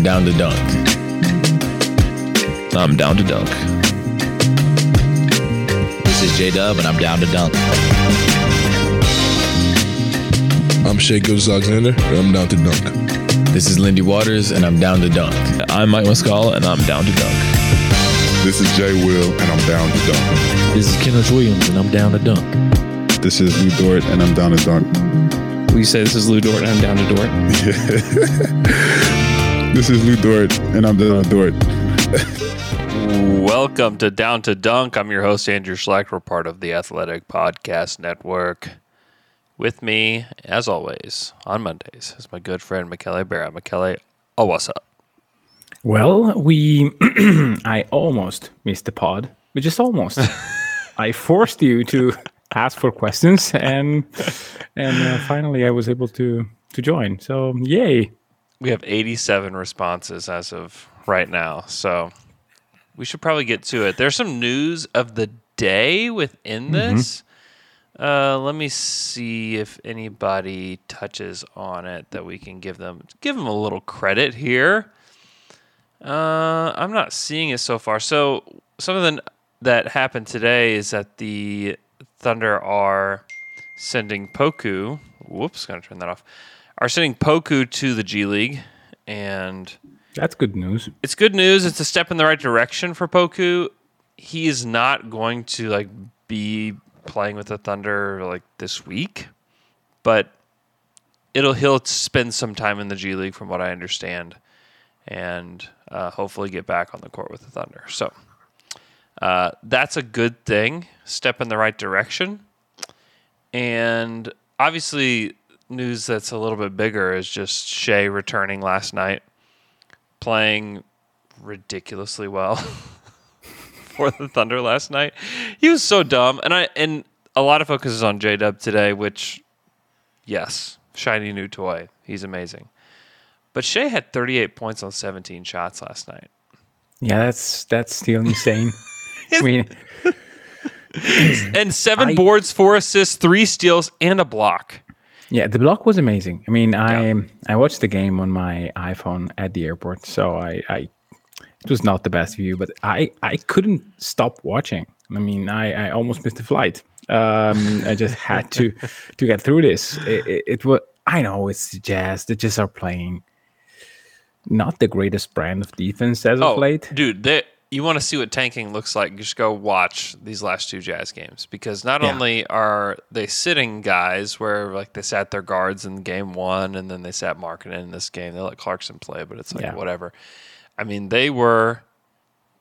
I'm down to dunk. I'm down to dunk. This is J Dub, and I'm down to dunk. I'm Shai Gilgeous-Alexander, and I'm down to dunk. This is Lindy Waters, and I'm down to dunk. I'm Mike Muscala, and I'm down to dunk. This is Jay Will, and I'm down to dunk. This is Kenrich Williams, and I'm down to dunk. This is Lu Dort, and I'm down to dunk. We say this is Lu Dort, and I'm down to Dort. This is Lu Dort, and I'm down to Dort. Welcome to Down to Dunk. I'm your host, Andrew Schlecht. We're part of the Athletic Podcast Network. With me, as always, on Mondays is my good friend Michele Berra. Michele, oh, what's up? Well, we, I almost missed the pod, but just almost. I forced you to ask for questions, and and uh, finally I was able to to join. So yay! We have 87 responses as of right now, so we should probably get to it. There's some news of the day within this. Mm-hmm. Uh, let me see if anybody touches on it that we can give them give them a little credit here. Uh, I'm not seeing it so far. So something that happened today is that the Thunder are sending Poku. Whoops, gonna turn that off. Are sending Poku to the G League, and that's good news. It's good news. It's a step in the right direction for Poku. He is not going to like be playing with the Thunder like this week, but it'll he'll spend some time in the G League from what I understand, and uh, hopefully get back on the court with the Thunder. So uh, that's a good thing, step in the right direction, and obviously news that's a little bit bigger is just Shai returning last night, playing ridiculously well. for the Thunder last night. He was so dumb, and I and a lot of focus is on J Dub today, which yes, shiny new toy. He's amazing. But Shai had 38 points on 17 shots last night. Yeah, that's that's still insane. I mean, and seven I, boards, four assists, three steals, and a block. Yeah, the block was amazing. I mean, I yeah. I watched the game on my iPhone at the airport, so I, I it was not the best view, but I I couldn't stop watching. I mean, I I almost missed the flight. Um, I just had to to get through this. It, it, it was I know it's Jazz. The Jazz are playing not the greatest brand of defense as oh, of late. Dude, they, you want to see what tanking looks like? Just go watch these last two Jazz games because not yeah. only are they sitting guys where like they sat their guards in game one and then they sat Markkanen in this game. They let Clarkson play, but it's like yeah. whatever. I mean, they were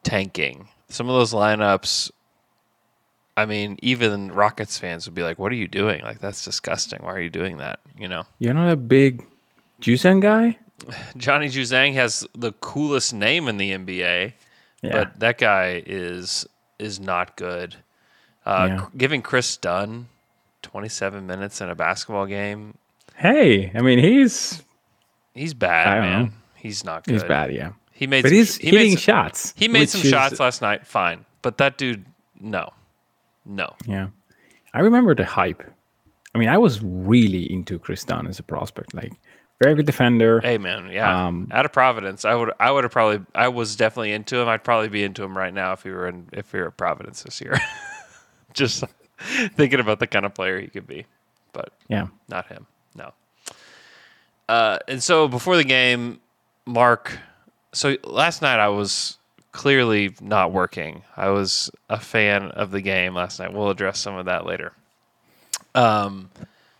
tanking. Some of those lineups, I mean, even Rockets fans would be like, "What are you doing? Like that's disgusting. Why are you doing that?" You know. You're not a big Juzang guy. Johnny Juzang has the coolest name in the NBA, yeah. but that guy is is not good. Uh, yeah. Giving Kris Dunn 27 minutes in a basketball game. Hey, I mean he's he's bad, man. Know. He's not good. He's bad, yeah. He made, but some, he's he hitting some, shots. He made some is, shots last night. Fine, but that dude, no, no. Yeah, I remember the hype. I mean, I was really into Kris Dunn as a prospect. Like, very good defender. Hey man, yeah. Um, Out of Providence, I would, I would have probably, I was definitely into him. I'd probably be into him right now if he were in, if he were at Providence this year. Just thinking about the kind of player he could be, but yeah, not him. No. Uh, and so before the game, Mark so last night I was clearly not working. I was a fan of the game last night. We'll address some of that later. Um,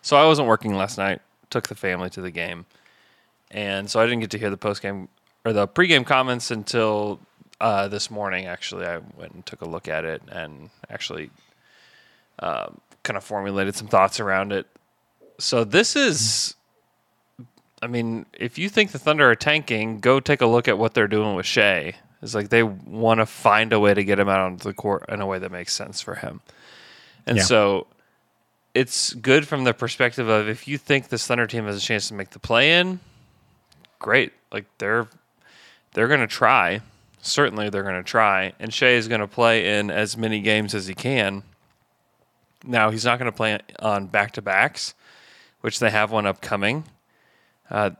so I wasn't working last night. Took the family to the game, and so I didn't get to hear the post game or the pregame comments until uh, this morning. Actually, I went and took a look at it and actually uh, kind of formulated some thoughts around it. So this is I mean, if you think the Thunder are tanking, go take a look at what they're doing with Shai. It's like they want to find a way to get him out onto the court in a way that makes sense for him. And yeah. so it's good from the perspective of if you think this Thunder team has a chance to make the play in, great. Like they're they're going to try. Certainly they're going to try. And Shai is going to play in as many games as he can. Now, he's not going to play on back to backs, which they have one upcoming. Uh,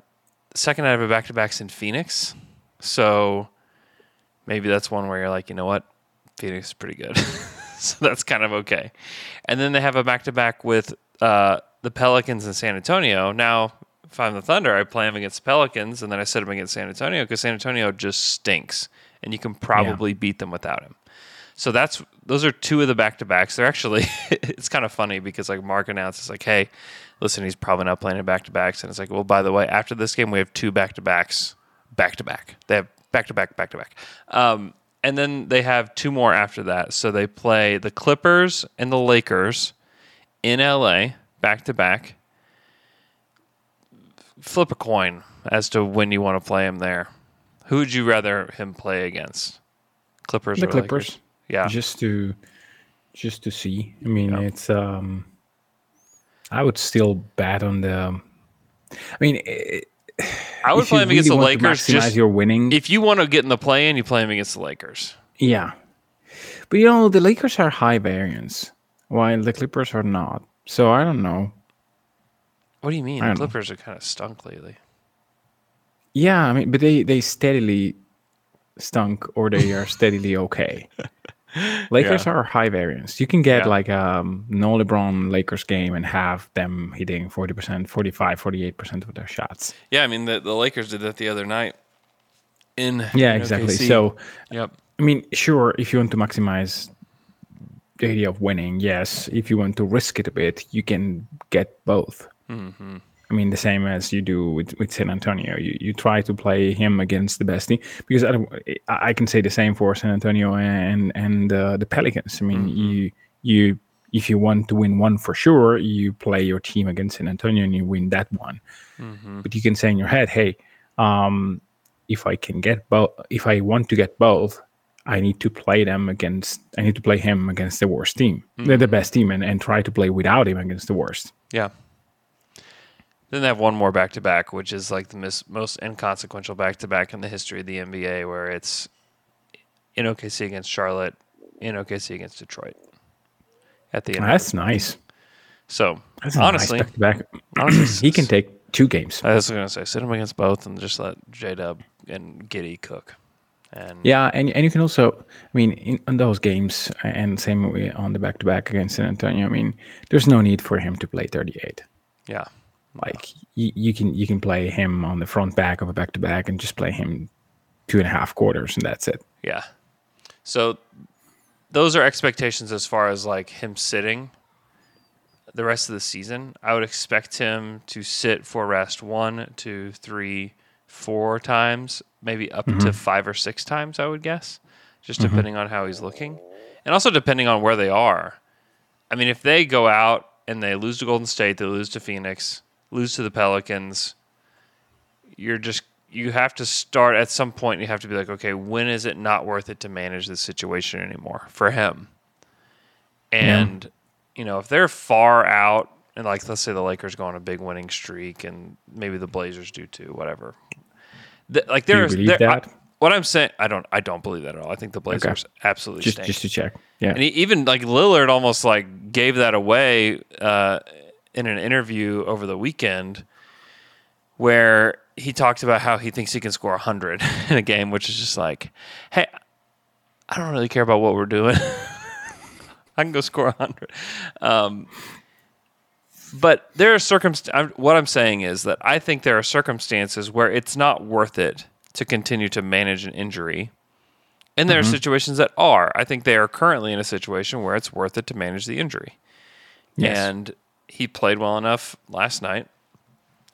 second night of a back to backs in Phoenix. So maybe that's one where you're like, you know what, Phoenix is pretty good. so that's kind of okay. And then they have a back to back with uh, the Pelicans and San Antonio. Now, if I'm the Thunder, I play them against the Pelicans, and then I set them against San Antonio because San Antonio just stinks, and you can probably beat them without him. So that's those are two of the back to backs. They're actually it's kind of funny because like Mark announces like, hey, listen, he's probably not playing it back to backs, and it's like, well, by the way, after this game we have two back to backs, back to back. They have back to back, back to back. Um, and then they have two more after that. So they play the Clippers and the Lakers in LA back to back. Flip a coin as to when you want to play him there. Who would you rather him play against? Clippers The or Clippers. Lakers? Yeah. Just to just to see. I mean, Yeah. it's um I would still bet on the I mean, it, I would play him against the Lakers. Just your winning. if you want to get in the play in, you play him against the Lakers. yeah. But you know, the Lakers are high variance while the Clippers are not. So I don't know. What do you mean? The don't know. Clippers are kind of stunk lately. Yeah, I mean, but they they steadily stunk or they are steadily okay. Lakers are high variance. You can get Yeah. like um no LeBron Lakers game and have them hitting 40%, 45, 48% of their shots. Yeah, I mean the, the Lakers did that the other night. In Yeah, in exactly. OKC. So yep. I mean, sure, if you want to maximize the idea of winning, yes. If you want to risk it a bit, you can get both. Mm-hmm. I mean, the same as you do with, with San Antonio. You you try to play him against the best team because I, don't, I I can say the same for San Antonio and and uh, the Pelicans. I mean, you you if you want to win one for sure, you play your team against San Antonio and you win that one. Mm-hmm. But you can say in your head, hey, um, if I can get both, if I want to get both, I need to play them against. I need to play him against the worst team, the, the best team, and, and try to play without him against the worst. Yeah. Then they have one more back to back, which is like the mis- most inconsequential back to back in the history of the NBA, where it's in OKC against Charlotte, in OKC against Detroit. At the end, of That's nice. so That's honestly, nice back. honestly, he can take two games. I was gonna say sit him against both and just let J Dub and Giddey cook. And Yeah, and and you can also, I mean, in, in those games, and same way on the back to back against San Antonio. I mean, there's no need for him to play 38. yeah, Like you, you can you can play him on the front back of a back to back and just play him two and a half quarters, and that's it. Yeah. So those are expectations as far as like him sitting the rest of the season. I would expect him to sit for rest one, two, three, four times, maybe up to mm-hmm. five or six times, I would guess, just mm-hmm. depending on how he's looking. And also depending on where they are. I mean, if they go out and they lose to Golden State, they lose to Phoenix, lose to the Pelicans, you're just you have to start at some point you have to be like okay when is it not worth it to manage this situation anymore for him and you know if they're far out and like let's say the lakers go on a big winning streak and maybe the blazers do too whatever Th- like there's there, I- what i'm saying i don't i don't believe that at all i think the blazers absolutely Just stink. just to check. Yeah. And he, even like Lillard almost like gave that away uh, in an interview over the weekend where he talked about how he thinks he can score 100 in a game, which is just like, hey, I don't really care about what we're doing. I can go score 100. Um, but there are circumstances. What I'm saying is that I think there are circumstances where it's not worth it to continue to manage an injury. And there are situations that are. I think they are currently in a situation where it's worth it to manage the injury. Yes. And he played well enough last night.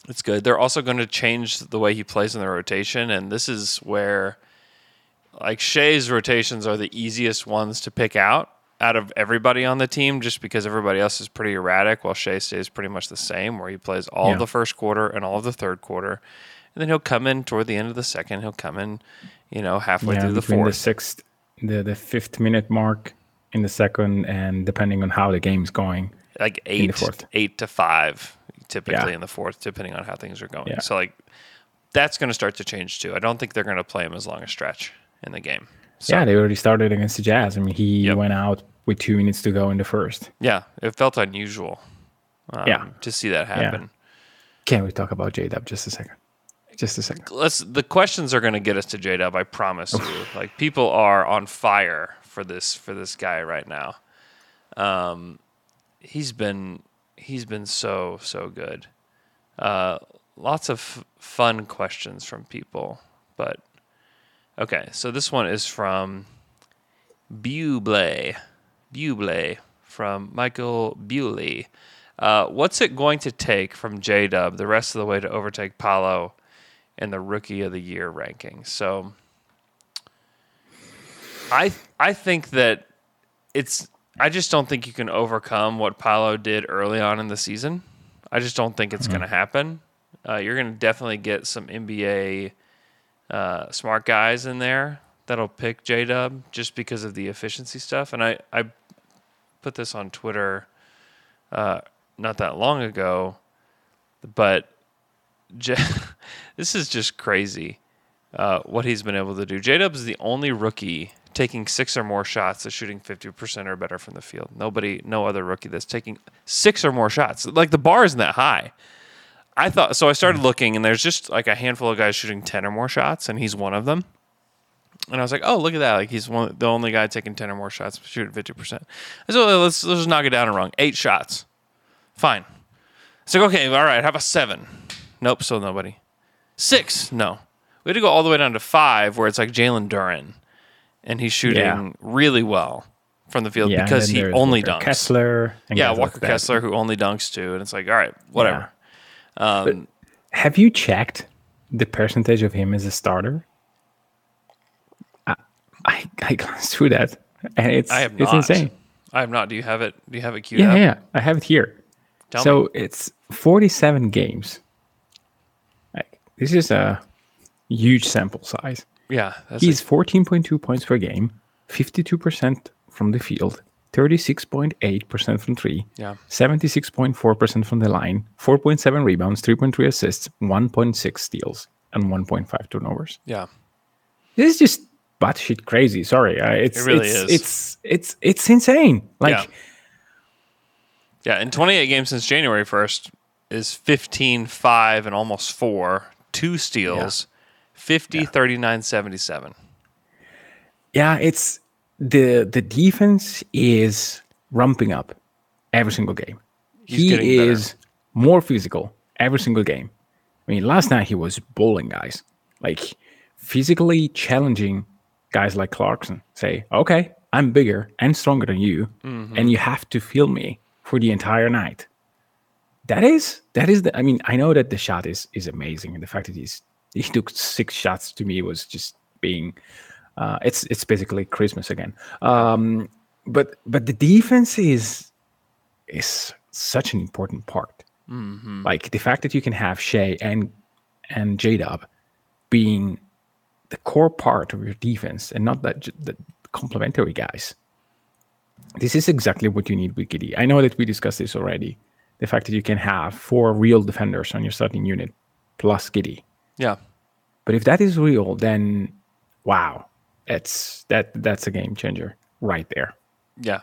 It's good. They're also going to change the way he plays in the rotation. And this is where, like, Shai's rotations are the easiest ones to pick out out of everybody on the team just because everybody else is pretty erratic while Shai stays pretty much the same, where he plays all Yeah. of the first quarter and all of the third quarter. And then he'll come in toward the end of the second. He'll come in, you know, halfway yeah, through the between the fourth. sixth, the the fifth minute mark in the second, and depending on how the game's going. Like eight, eight to five, typically Yeah. in the fourth, depending on how things are going. Yeah. So like that's going to start to change too. I don't think they're going to play him as long a stretch in the game. So, yeah, they already started against the Jazz. I mean, he Yep. went out with two minutes to go in the first. yeah, it felt unusual. Um, Yeah. to see that happen. Can we talk about J Dub just a second? just a second. let's the questions are going to get us to J Dub. I promise you. Like people are on fire for this for this guy right now. Um, he's been he's been so so good. Uh, lots of f- fun questions from people, but okay. So this one is from Buble, Buble from Michael Bewley. Uh, what's it going to take from J Dub the rest of the way to overtake Paolo in the Rookie of the Year ranking? So, I I think that it's I just don't think you can overcome what Paolo did early on in the season. I just don't think it's going to happen. Uh, you're going to definitely get some NBA uh, smart guys in there that'll pick J Dub just because of the efficiency stuff. And I, I put this on Twitter uh, not that long ago, but J- this is just crazy uh, what he's been able to do. J Dub is the only rookie taking six or more shots that's shooting 50% or better from the field. Nobody, no other rookie that's taking six or more shots. Like the bar isn't that high. I thought so. I started looking, and there's just like a handful of guys shooting 10 or more shots, and he's one of them. And I was like, oh, look at that. Like he's one, the only guy taking 10 or more shots, shooting 50%. So let's, let's just knock it down and wrong. Eight shots. Fine. It's like, okay, all right, how about seven? Nope, still nobody. Six? No. We had to go all the way down to five, where it's like Jalen Duren, and he's shooting Yeah. really well from the field Yeah, because he only Walker dunks. Kessler. and yeah, guys like Walker. Kessler, who only dunks too, and it's like, all right, whatever. Um, Have you checked the percentage of him as a starter? I I, I glanced through that, and it's it's not. insane. I have not. Do you have it? Do you have it queued Yeah, up? yeah, I have it here. Tell so me. it's 47 games. Like this is a huge sample size. Yeah, that's He's 14.2 points per game, 52% from the field, 36.8% from three, Yeah. 76.4% from the line, 4.7 rebounds, 3.3 assists, 1.6 steals, and 1.5 turnovers. yeah. This is just batshit crazy. Sorry, uh, it's It really it's, is. it's it's it's insane. Like Yeah. Yeah, in 28 games since January 1st is 15, 5, and almost 4, two steals, 50, 39, 77. yeah, it's the the defense is ramping up every single game. He's he getting better. is more physical every single game. I mean, last night he was bowling guys, like physically challenging guys like Clarkson. Say, okay, I'm bigger and stronger than you, Mm-hmm. and you have to feel me for the entire night. That is that is the. I mean, I know that the shot is is amazing, and the fact that he's he took six shots to me was just being. Uh, it's it's basically Christmas again. Um, but but the defense is is such an important part. Like the fact that you can have Shai and and J Dub being the core part of your defense and not that the complementary guys. This is exactly what you need with Giddey. I know that we discussed this already. The fact that you can have four real defenders on your starting unit plus Giddey. Yeah. But if that is real, then wow, it's that that's a game changer right there. Yeah.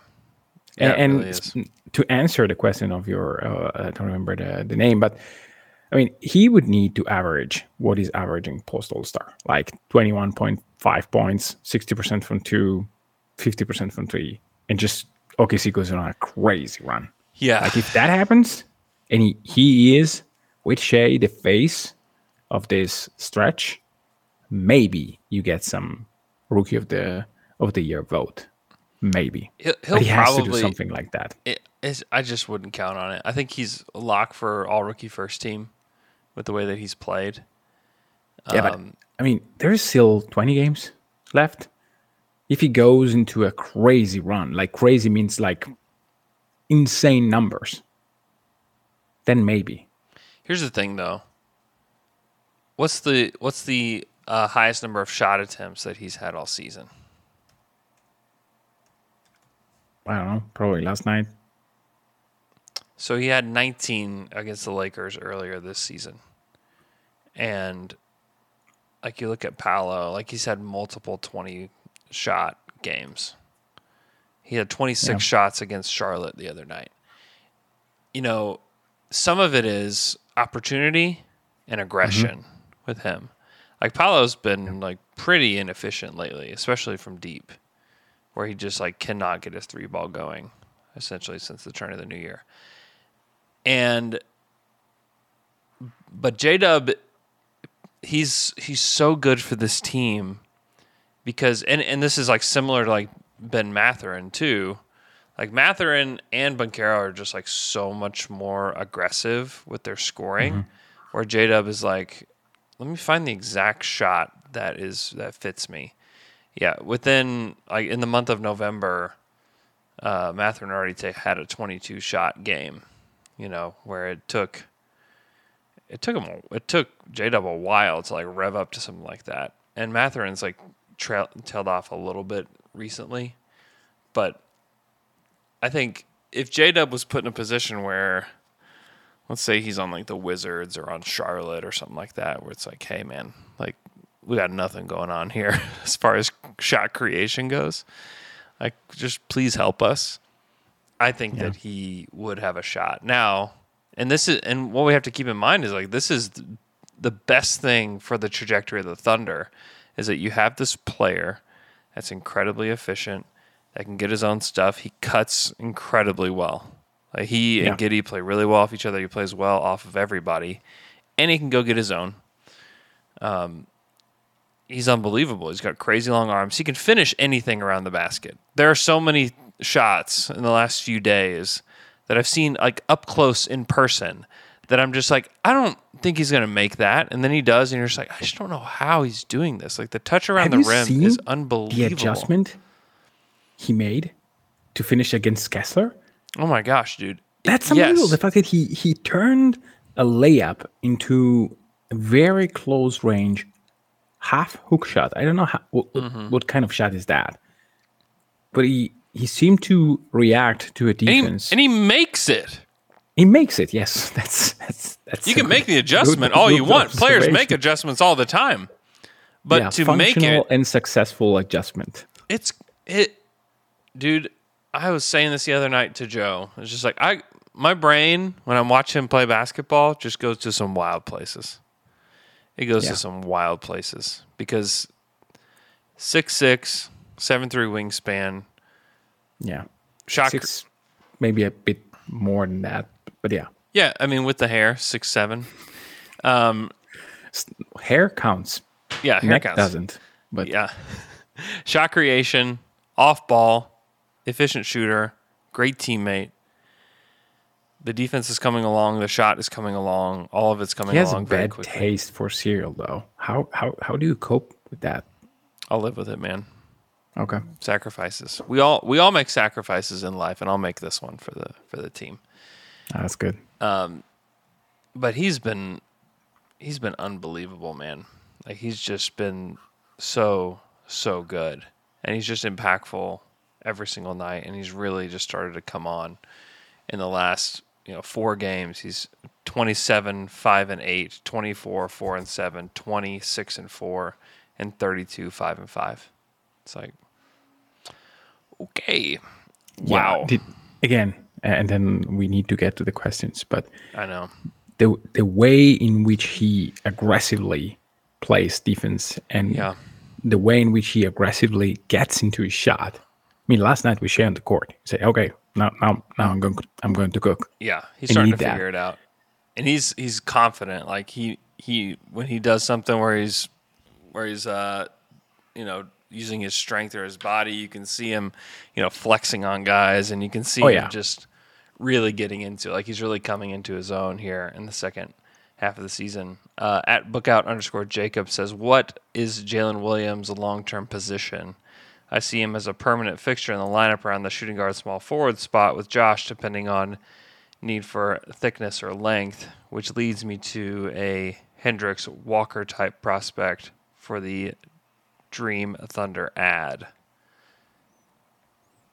Yeah, and really to answer the question of your, uh, I don't remember the, the name, but I mean, he would need to average what he's averaging post All Star, like 21.5 points, 60% from two, 50% from three, and just OKC goes on a crazy run. Yeah. Like if that happens, and he, he is with Shai the face of this stretch, maybe you get some rookie of the of the year vote. Maybe. He'll, he'll he has to do probably something like that. It, I just wouldn't count on it. I think he's a lock for all rookie first team with the way that he's played. Yeah, but Um, I mean, there's still 20 games left. If he goes into a crazy run, like crazy means like insane numbers, then maybe. Here's the thing, though. What's the what's the uh, highest number of shot attempts that he's had all season? I don't know, probably last night. So he had 19 against the Lakers earlier this season, and like you look at Paolo, like he's had multiple 20 shot games. He had 26 Yeah. shots against Charlotte the other night. You know, some of it is opportunity and aggression, with him. Like Paolo's been like pretty inefficient lately, especially from deep, where he just like cannot get his three ball going, essentially since the turn of the new year. And but J Dub, he's he's so good for this team because and and this is like similar to like Ben Mathurin too. Like Mathurin and Banchero are just like so much more aggressive with their scoring, mm-hmm. where J Dub is like, let me find the exact shot that is that fits me. Yeah, within like in the month of November, uh, Mathurin already ta- had a 22 shot game. You know where it took it took him it took J Dub a while to like rev up to something like that. And Mathurin's like trail, tailed off a little bit recently, but I think if J Dub was put in a position where, let's say he's on like the Wizards or on Charlotte or something like that, where it's like, hey man, like we got nothing going on here as far as shot creation goes. Like, just please help us. I think that he would have a shot now. And this is, and what we have to keep in mind is like this is the best thing for the trajectory of the Thunder is that you have this player that's incredibly efficient, that can get his own stuff. He cuts incredibly well. Like he Yeah. and Giddey play really well off each other. He plays well off of everybody, and he can go get his own. Um, he's unbelievable. He's got crazy long arms. He can finish anything around the basket. There are so many shots in the last few days that I've seen like up close in person that I'm just like, I don't think he's gonna make that, and then he does, and you're just like, I just don't know how he's doing this. Like the touch around Have the rim is unbelievable. the adjustment he made to finish against Kessler. Oh my gosh, dude. That's unbelievable. Yes. The fact that he he turned a layup into a very close range half hook shot. I don't know how, what, what- Mm-hmm. what kind of shot is that, but he he seemed to react to a And he, defense. and he makes it. he makes it. Yes, that's that's that's. You can make good- the adjustment good- all you want. Players make adjustments all the time. But Yeah, to make it and successful adjustment. it's it dude i was saying this the other night to joe it's just like i my brain when i'm watching him play basketball just goes to some wild places it goes Yeah. to some wild places because six six seven three wingspan Yeah, shot cr- six, maybe a bit more than that, but yeah, yeah i mean with the hair six seven Um hair counts. yeah hair Neck counts. doesn't. But yeah shot creation off ball efficient shooter great teammate the defense is coming along the shot is coming along all of it's coming he has a along very bad quickly taste for cereal, though. How how how do you cope with that? i'll live with it man Okay. sacrifices we all we all make sacrifices in life and i'll make this one for the for the team That's good. Um, but he's been he's been unbelievable man like he's just been so so good and he's just impactful every single night and he's really just started to come on in the last you know four games he's 27 5 and 8 24 4 and 7 20 6 and 4 and 32 5 and 5 it's like okay wow Yeah, did, again, and then we need to get to the questions, but i know the the way in which he aggressively plays defense and Yeah. the way in which he aggressively gets into his shot. I mean, last night we share on the court. Said, "Okay, now now now I'm going I'm going to cook." Yeah, he's And starting to that. figure it out, and he's he's confident. Like he he when he does something where he's where he's uh you know using his strength or his body, you can see him you know flexing on guys, and you can see Oh, him just really getting into it. like he's really coming into his own here in the second half of the season. Uh, at bookout underscore Jacob says, "What is Jalen Williams' long term position?" I see him as a permanent fixture in the lineup around the shooting guard small forward spot with Josh, depending on need for thickness or length, which leads me to a Hendricks Walker type prospect for the Dream Thunder ad.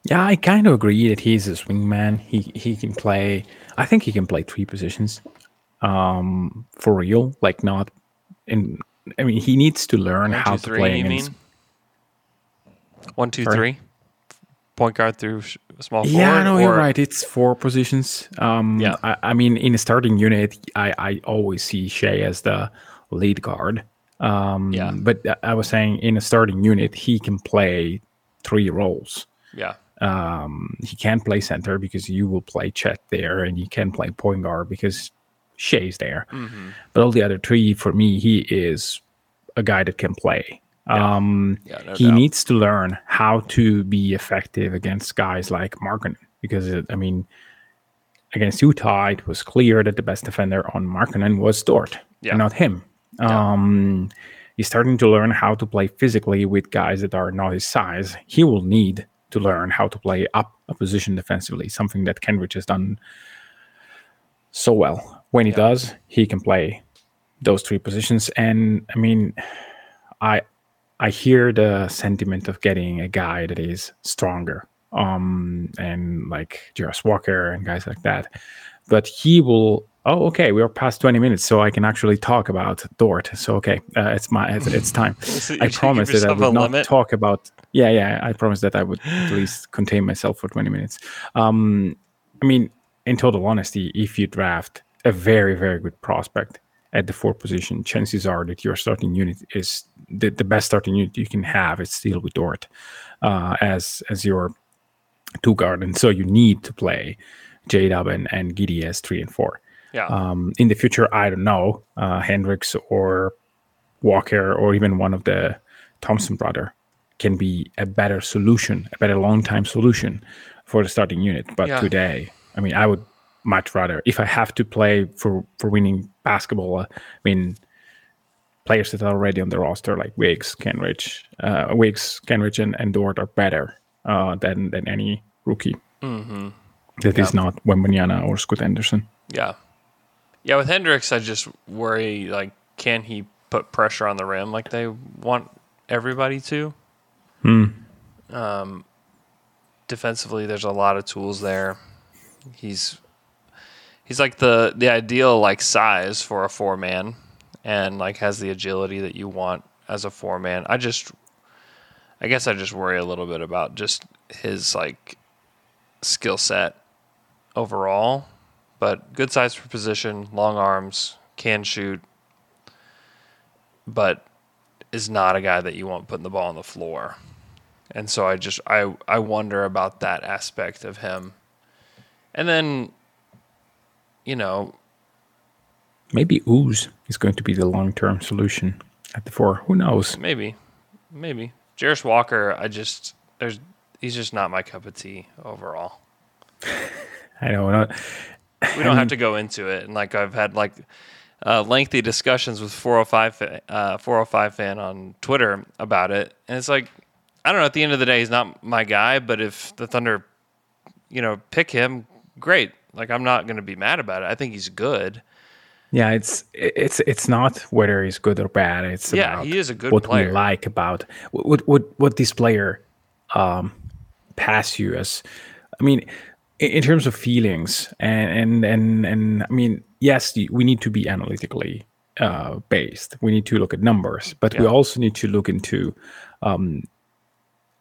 Yeah, I kind of agree that he's a swingman. He he can play. I think he can play three positions, um, for real. Like not in. I mean, he needs to learn One, how two, to three, play against. mean? One, two, three. Point guard through small forward. Yeah, no, you're right. It's four positions. Um, Yeah. I, I mean, in a starting unit, I, I always see Shai as the lead guard. Um, Yeah. But I was saying in a starting unit, he can play three roles. Yeah. Um, he can play center because you will play Chet there, and he can play point guard because Shai's there. Mm-hmm. But all the other three, for me, he is a guy that can play. Um, Yeah, no he doubt. needs to learn how to be effective against guys like Markin because, it, I mean, against Utah, it was clear that the best defender on Markkanen was Dort, Yeah. not him. Um, he's starting to learn how to play physically with guys that are not his size. He will need to learn how to play up a position defensively, something that Kenrich has done so well. When he does, he can play those three positions. And I mean, I I hear the sentiment of getting a guy that is stronger, um, and like Jarace Walker and guys like that. But he will. Oh, okay. We are past twenty minutes, so I can actually talk about Dort. So okay, uh, it's my it's, it's time. So I give promised that I would not limit? talk about. Yeah, yeah. I promised that I would at least contain myself for twenty minutes. Um, I mean, in total honesty, if you draft a very, very good prospect at the fourth position, chances are that your starting unit is the, the best starting unit you can have is still with Dort uh, as as your two guard, and so you need to play J Dub and, and Giddey as three and four. Yeah. Um, in the future, I don't know, uh, Hendricks or Walker or even one of the Thompson brother can be a better solution, a better long time solution for the starting unit. But Yeah. today, I mean, I would much rather if I have to play for for winning basketball. Uh, I mean, players that are already on the roster like Wiggs, Kenrich, uh, Wiggs, Kenrich, and, and Dort are better uh, than than any rookie. Mm-hmm. That is not Wembanyama or Scoot Henderson. Yeah. Yeah, with Hendricks, I just worry like, can he put pressure on the rim like they want everybody to? Um, defensively, there's a lot of tools there. He's he's like the the ideal like size for a four man, and like has the agility that you want as a four man. I just, I guess I just worry a little bit about just his like skill set overall but good size for position, long arms, can shoot, but is not a guy that you want putting the ball on the floor. And so I just I I wonder about that aspect of him. And then you know, Maybe Ooze is going to be the long term solution at the four. Who knows? maybe maybe Jarace Walker, I just there's he's just not my cup of tea overall. I don't know. we don't have to go into it. And like I've had like uh, lengthy discussions with 405 uh, 405 fan on Twitter about it, and it's like I don't know. At the end of the day, he's not my guy. But if the Thunder, you know, pick him, great. Like I'm not going to be mad about it. I think he's good. Yeah, it's it's it's not whether he's good or bad. It's Yeah, about he is a good what player. we like about what what what this player um pass you as. I mean, in, terms of feelings and and and and I mean, yes, we need to be analytically uh, based. We need to look at numbers, but we also need to look into um,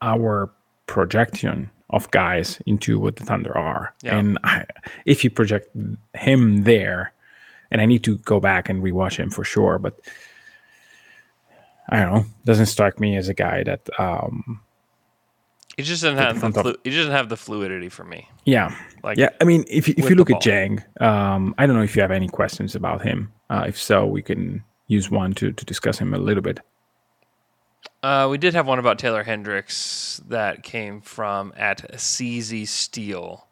our projection of guys into what the Thunder are. Yeah. And I, if you project him there, and I need to go back and rewatch him for sure, but I don't know, doesn't strike me as a guy that, um, He just doesn't have the flu- he doesn't have the fluidity for me. yeah, Like yeah. I mean, if you, if you look at. Jang, um, I don't know if you have any questions about him. Uh, if so, we can use one to to discuss him a little bit. Uh, we did have one about Taylor Hendricks that came from at CZ Steel.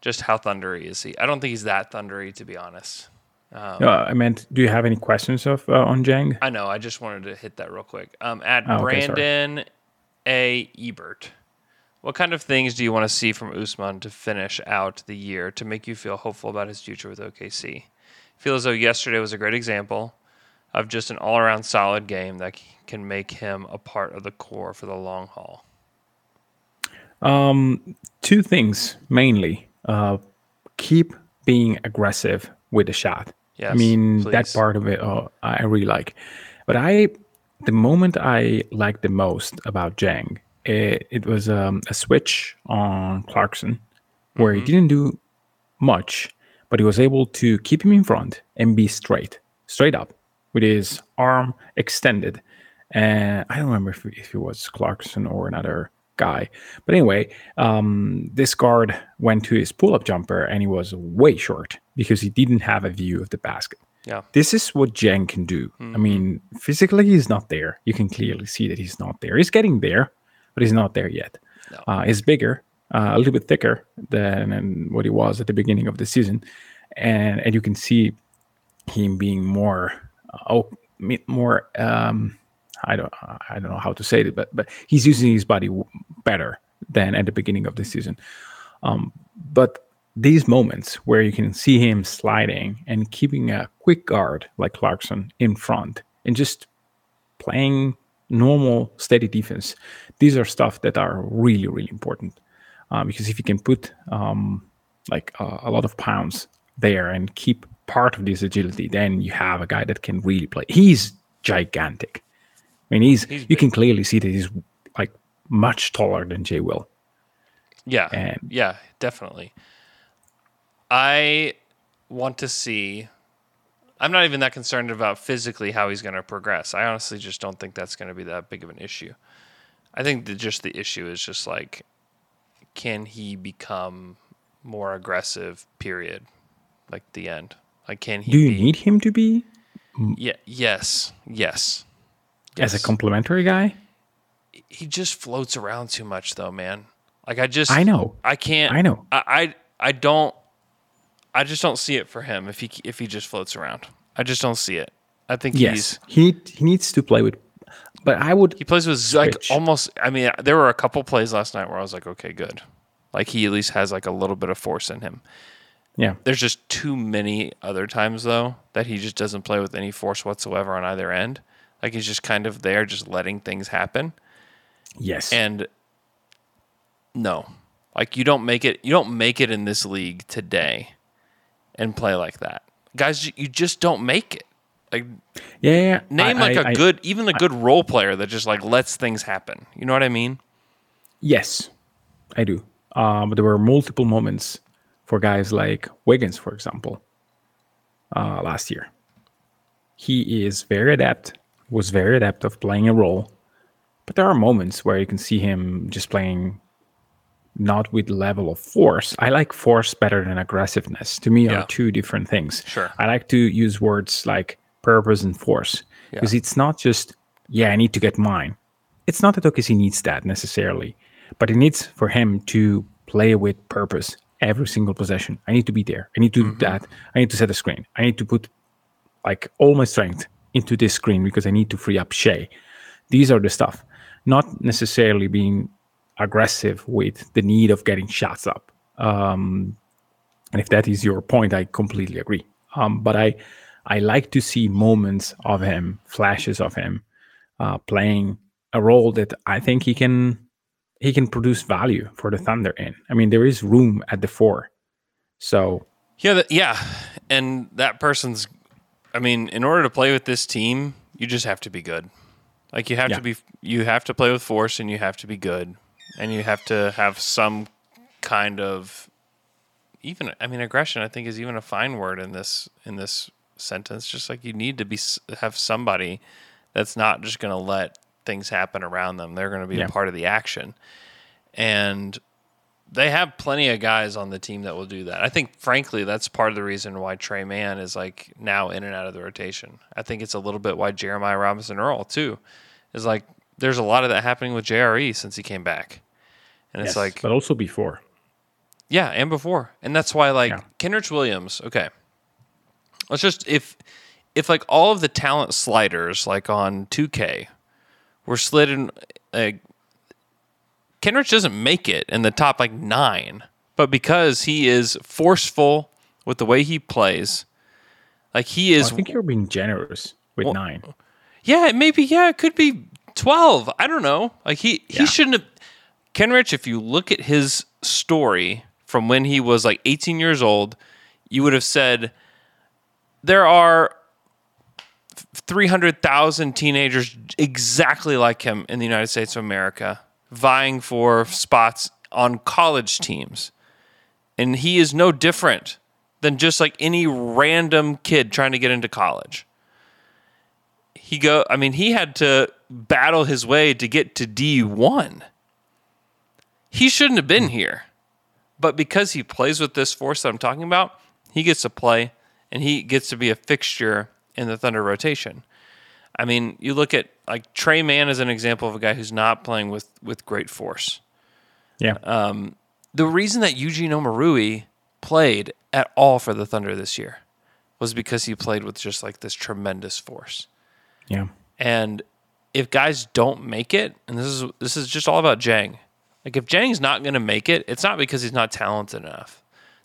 Just how thundery is he? I don't think he's that thundery, to be honest. Um, Uh, I meant, do you have any questions of uh, on Jang? I know. I just wanted to hit that real quick. Um, at Oh, okay, sorry. Brandon A. Ebert, what kind of things do you want to see from Usman to finish out the year to make you feel hopeful about his future with OKC? I feel as though yesterday was a great example of just an all around solid game that can make him a part of the core for the long haul. Um, two things mainly. Uh, keep being aggressive with the shot. I Yes, mean that part of it. Oh, I really like. But I, the moment I liked the most about Jang, it, it was um, a switch on Clarkson, where Mm-hmm. he didn't do much, but he was able to keep him in front and be straight, straight up, with his arm extended. And I don't remember if, if it was Clarkson or another guy. But anyway, um, this guard went to his pull up jumper and he was way short because he didn't have a view of the basket. Yeah. This is what Jen can do. I mean, physically, he's not there. You can clearly see that he's not there. He's getting there, but he's not there yet. No. Uh, he's bigger, uh, a little bit thicker than, what he was at the beginning of the season, and and you can see him being more, oh, more. Um, I don't, I don't know how to say it, but but he's using his body better than at the beginning of the season. Um, but these moments where you can see him sliding and keeping a quick guard like Clarkson in front and just playing normal steady defense these are stuff that are really really important uh, because if you can put um, like uh, a lot of pounds there and keep part of this agility then you have a guy that can really play he's gigantic i mean he's, you can clearly see that he's like much taller than jay will Yeah. And- yeah, definitely. I want to see. I'm not even that concerned about physically how he's going to progress. I honestly just don't think that's going to be that big of an issue. I think that just the issue is just like, can he become more aggressive? Period. Like the end. Like, can he? do you be, need him to be Yeah. Yes. Yes. as a Yes. complementary guy he just floats around too much though man like i just I know. i can't I know. i i, I don't i just don't see it for him if he if he just floats around i just don't see it i think yes he's he he needs to play with but i would he plays with like almost i mean there were a couple plays last night where i was like okay good like he at least has like a little bit of force in him yeah there's just too many other times though that he just doesn't play with any force whatsoever on either end like he's just kind of there just letting things happen yes And no, like you don't make it. You don't make it in this league today, and play like that, guys. you- just don't make it. Like yeah, yeah name I- like I- a I- good, even a good role player that just like lets things happen. You know what I mean? Yes, I do. Um, there were multiple moments for guys like Wiggins, for example, uh, last year. He is very adept, was very adept of playing a role, but there are moments where you can see him just playing not with level of force. I like force better than aggressiveness. To me, Yeah. are two different things. Sure. I like to use words like purpose and force because it's not just yeah, I need to get mine. It's not that OKC needs that necessarily, but it needs for him to play with purpose every single possession. I need to be there. I need to do that. I need to set a screen. I need to put like all my strength into this screen because I need to free up Shai. These are the stuff, not necessarily being aggressive with the need of getting shots up. Um, and if that is your point, I completely agree. Um, but I, I like to see moments of him, flashes of him, uh, playing a role that I think he can, he can produce value for the Thunder in. I mean, there is room at the four, so Yeah, that, yeah. And that person's. I mean, in order to play with this team, you just have to be good. Like you have Yeah. to be. You have to play with force, and you have to be good, and you have to have some kind of. Even I mean, aggression. I think is even a fine word in this in this sentence. Just like you need to be have somebody that's not just going to let things happen around them. They're going to be Yeah. a part of the action, and they have plenty of guys on the team that will do that. I think, frankly, that's part of the reason why Tre Mann is like now in and out of the rotation. I think it's a little bit why Jeremiah Robinson Earl too is like there's a lot of that happening with JRE since he came back, and it's like but also before. yeah, and before, and that's why like Yeah. Kenrich Williams. Okay, let's just if if like all of the talent sliders like on 2K were slid in like Kenrich doesn't make it in the top like nine, but because he is forceful with the way he plays, like he is. I think you're being generous with Well, nine. yeah, it maybe yeah, it could be twelve. I don't know. Like he he shouldn't have. Kenrich, if you look at his story from when he was like 18 years old, you would have said there are 300,000 teenagers exactly like him in the United States of America vying for spots on college teams. And he is no different than just like any random kid trying to get into college. He go. I mean, he had to battle his way to get to D one. He shouldn't have been here, but because he plays with this force that I'm talking about, he gets to play and he gets to be a fixture in the Thunder rotation. I mean, you look at like Tre Mann as an example of a guy who's not playing with with great force. Yeah. Um, The reason that Eugene Omoruyi played at all for the Thunder this year was because he played with just like this tremendous force. yeah. And if guys don't make it, and this is this is just all about Dieng. Like if Dieng's not going to make it, it's not because he's not talented enough.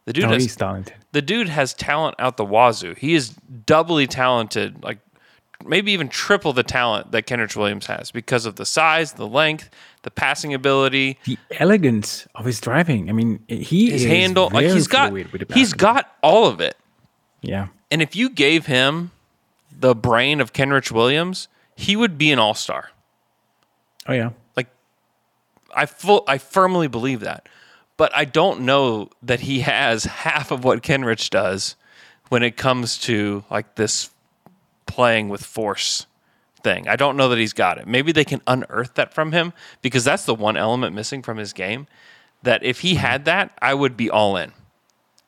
The dude No, has he's talented. the dude has talent out the wazoo. He is doubly talented, like maybe even triple the talent that Kenrich Williams has because of the size, the length, the passing ability, The elegance of his driving. I mean, he his is handle. Like he's got fluid with the he's got all of it. Yeah. And if you gave him the brain of Kenrich Williams, he would be an all star. Oh yeah. Like I full I firmly believe that. But I don't know that he has half of what Kenrich does when it comes to like this playing with force thing. I don't know that he's got it. Maybe they can unearth that from him because that's the one element missing from his game that if he had that, I would be all in.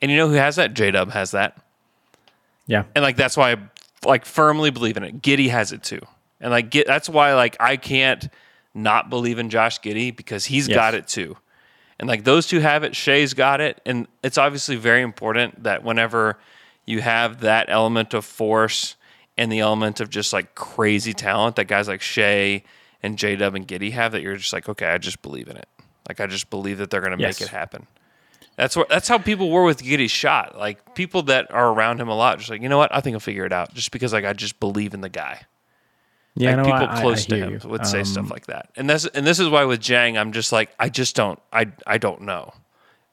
And you know who has that? J Dub has that. Yeah. and like that's why I like firmly believe in it. Giddey has it too, and like get, that's why like I can't not believe in Josh Giddey because he's Yes. got it too, and like those two have it. Shai's got it, and it's obviously very important that whenever you have that element of force and the element of just like crazy talent that guys like Shai and J Dub and Giddey have, that you're just like, okay, I just believe in it. Like I just believe that they're going to Yes. make it happen. That's what. That's how people were with Giddey's shot. Like people that are around him a lot, just like you know what, I think I'll figure it out. Just because like I just believe in the guy. Yeah. Like no, people I- I- close I to him you. would say Um, stuff like that. And this and this is why with Dieng, I'm just like I just don't. I I don't know.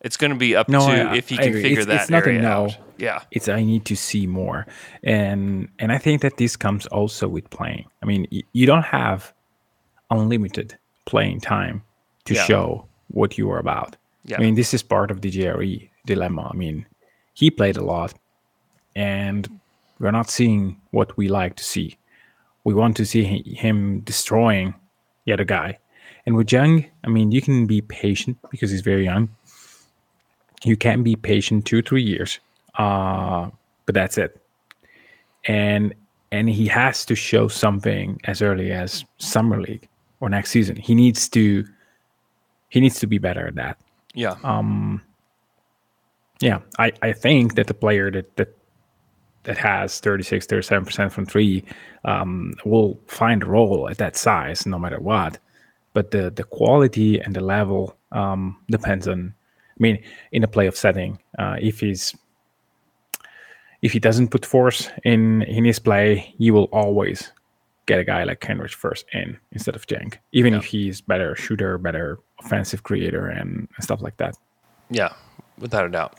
It's going to be up No, to I- if he I can figure It's- that it's not a area no. out. Yeah. it's I need to see more, and and I think that this comes also with playing. I mean, y- you don't have unlimited playing time to Yeah. show what you are about. Yeah. I mean, this is part of the JRE dilemma. I mean, he played a lot, and we're not seeing what we like to see. We want to see him destroying the other guy. And with Young, I mean, you can be patient because he's very young. You can be patient two, three years, uh, but that's it. And and he has to show something as early as summer league or next season. He needs to he needs to be better at that. Yeah. Um, Yeah, I, I think that the player that that that has 36, 37% from three um, will find a role at that size no matter what. But the the quality and the level um, depends on. I mean, in a playoff setting, uh, if he's if he doesn't put force in in his play, you will always get a guy like Kenrich first in instead of Jank, even if he's better shooter, better offensive creator, and stuff like that. Yeah. Without a doubt.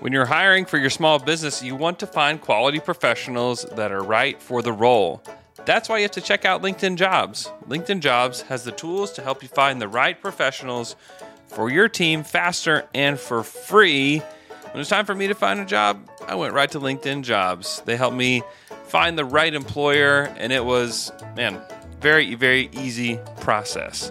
When you're hiring for your small business, you want to find quality professionals that are right for the role. That's why you have to check out LinkedIn Jobs. LinkedIn Jobs has the tools to help you find the right professionals for your team faster and for free. When it was time for me to find a job, I went right to LinkedIn Jobs. They helped me find the right employer, and it was, man, very, very easy process.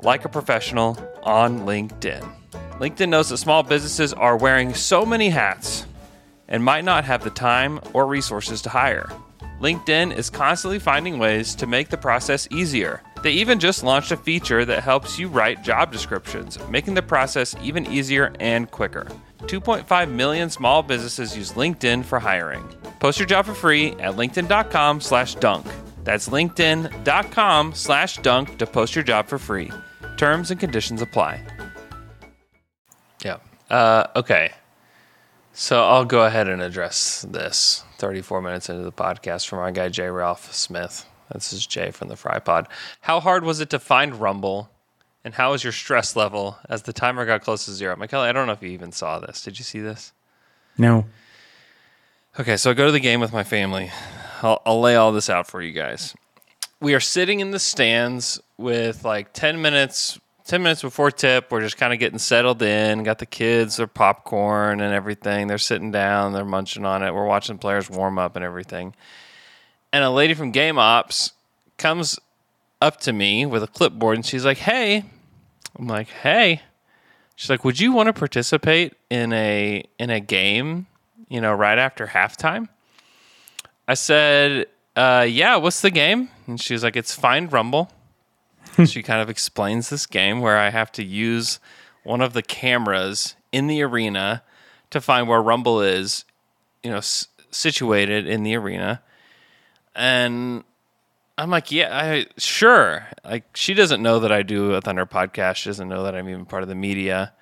like a professional on LinkedIn. LinkedIn knows that small businesses are wearing so many hats and might not have the time or resources to hire. LinkedIn is constantly finding ways to make the process easier. They even just launched a feature that helps you write job descriptions, making the process even easier and quicker. 2.5 million small businesses use LinkedIn for hiring. Post your job for free at linkedin.com slash dunk. That's linkedin.com slash dunk to post your job for free. Terms and conditions apply. Yeah. Uh, okay. So I'll go ahead and address this 34 minutes into the podcast from our guy, Jay Ralph Smith. This is Jay from the Fry Pod. How hard was it to find Rumble? And how was your stress level as the timer got close to zero? Michele, I don't know if you even saw this. Did you see this? No. Okay, so I go to the game with my family. I'll, I'll lay all this out for you guys. We are sitting in the stands with like 10 minutes 10 minutes before tip, we're just kind of getting settled in. Got the kids, their popcorn and everything. They're sitting down, they're munching on it. We're watching players warm up and everything. And a lady from Game Ops comes up to me with a clipboard and she's like, Hey, I'm like, Hey. She's like, Would you want to participate in a in a game, you know, right after halftime? I said, uh, yeah, what's the game? And she was like, It's Find Rumble she kind of explains this game where I have to use one of the cameras in the arena to find where Rumble is, you know, s- situated in the arena. And I'm like, yeah, I sure. Like she doesn't know that I do a Thunder podcast. She doesn't know that I'm even part of the media.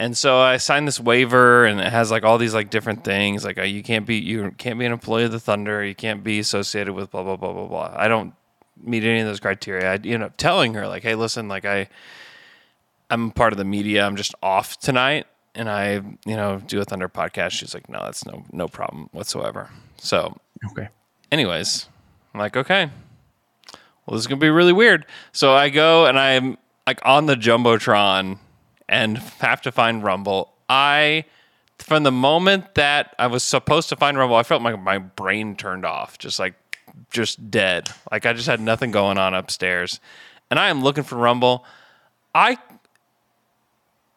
And so I signed this waiver, and it has like all these like different things, like uh, you can't be you can't be an employee of the Thunder, you can't be associated with blah blah blah blah blah. I don't meet any of those criteria. I you know telling her like, hey, listen, like I I'm part of the media. I'm just off tonight, and I you know do a Thunder podcast. She's like, no, that's no no problem whatsoever. So Okay. anyways, I'm like, okay, well, this is gonna be really weird. So I go and I'm like on the jumbotron and have to find Rumble. I from the moment that I was supposed to find Rumble, I felt like my brain turned off, just like just dead. Like I just had nothing going on upstairs. And I am looking for Rumble. I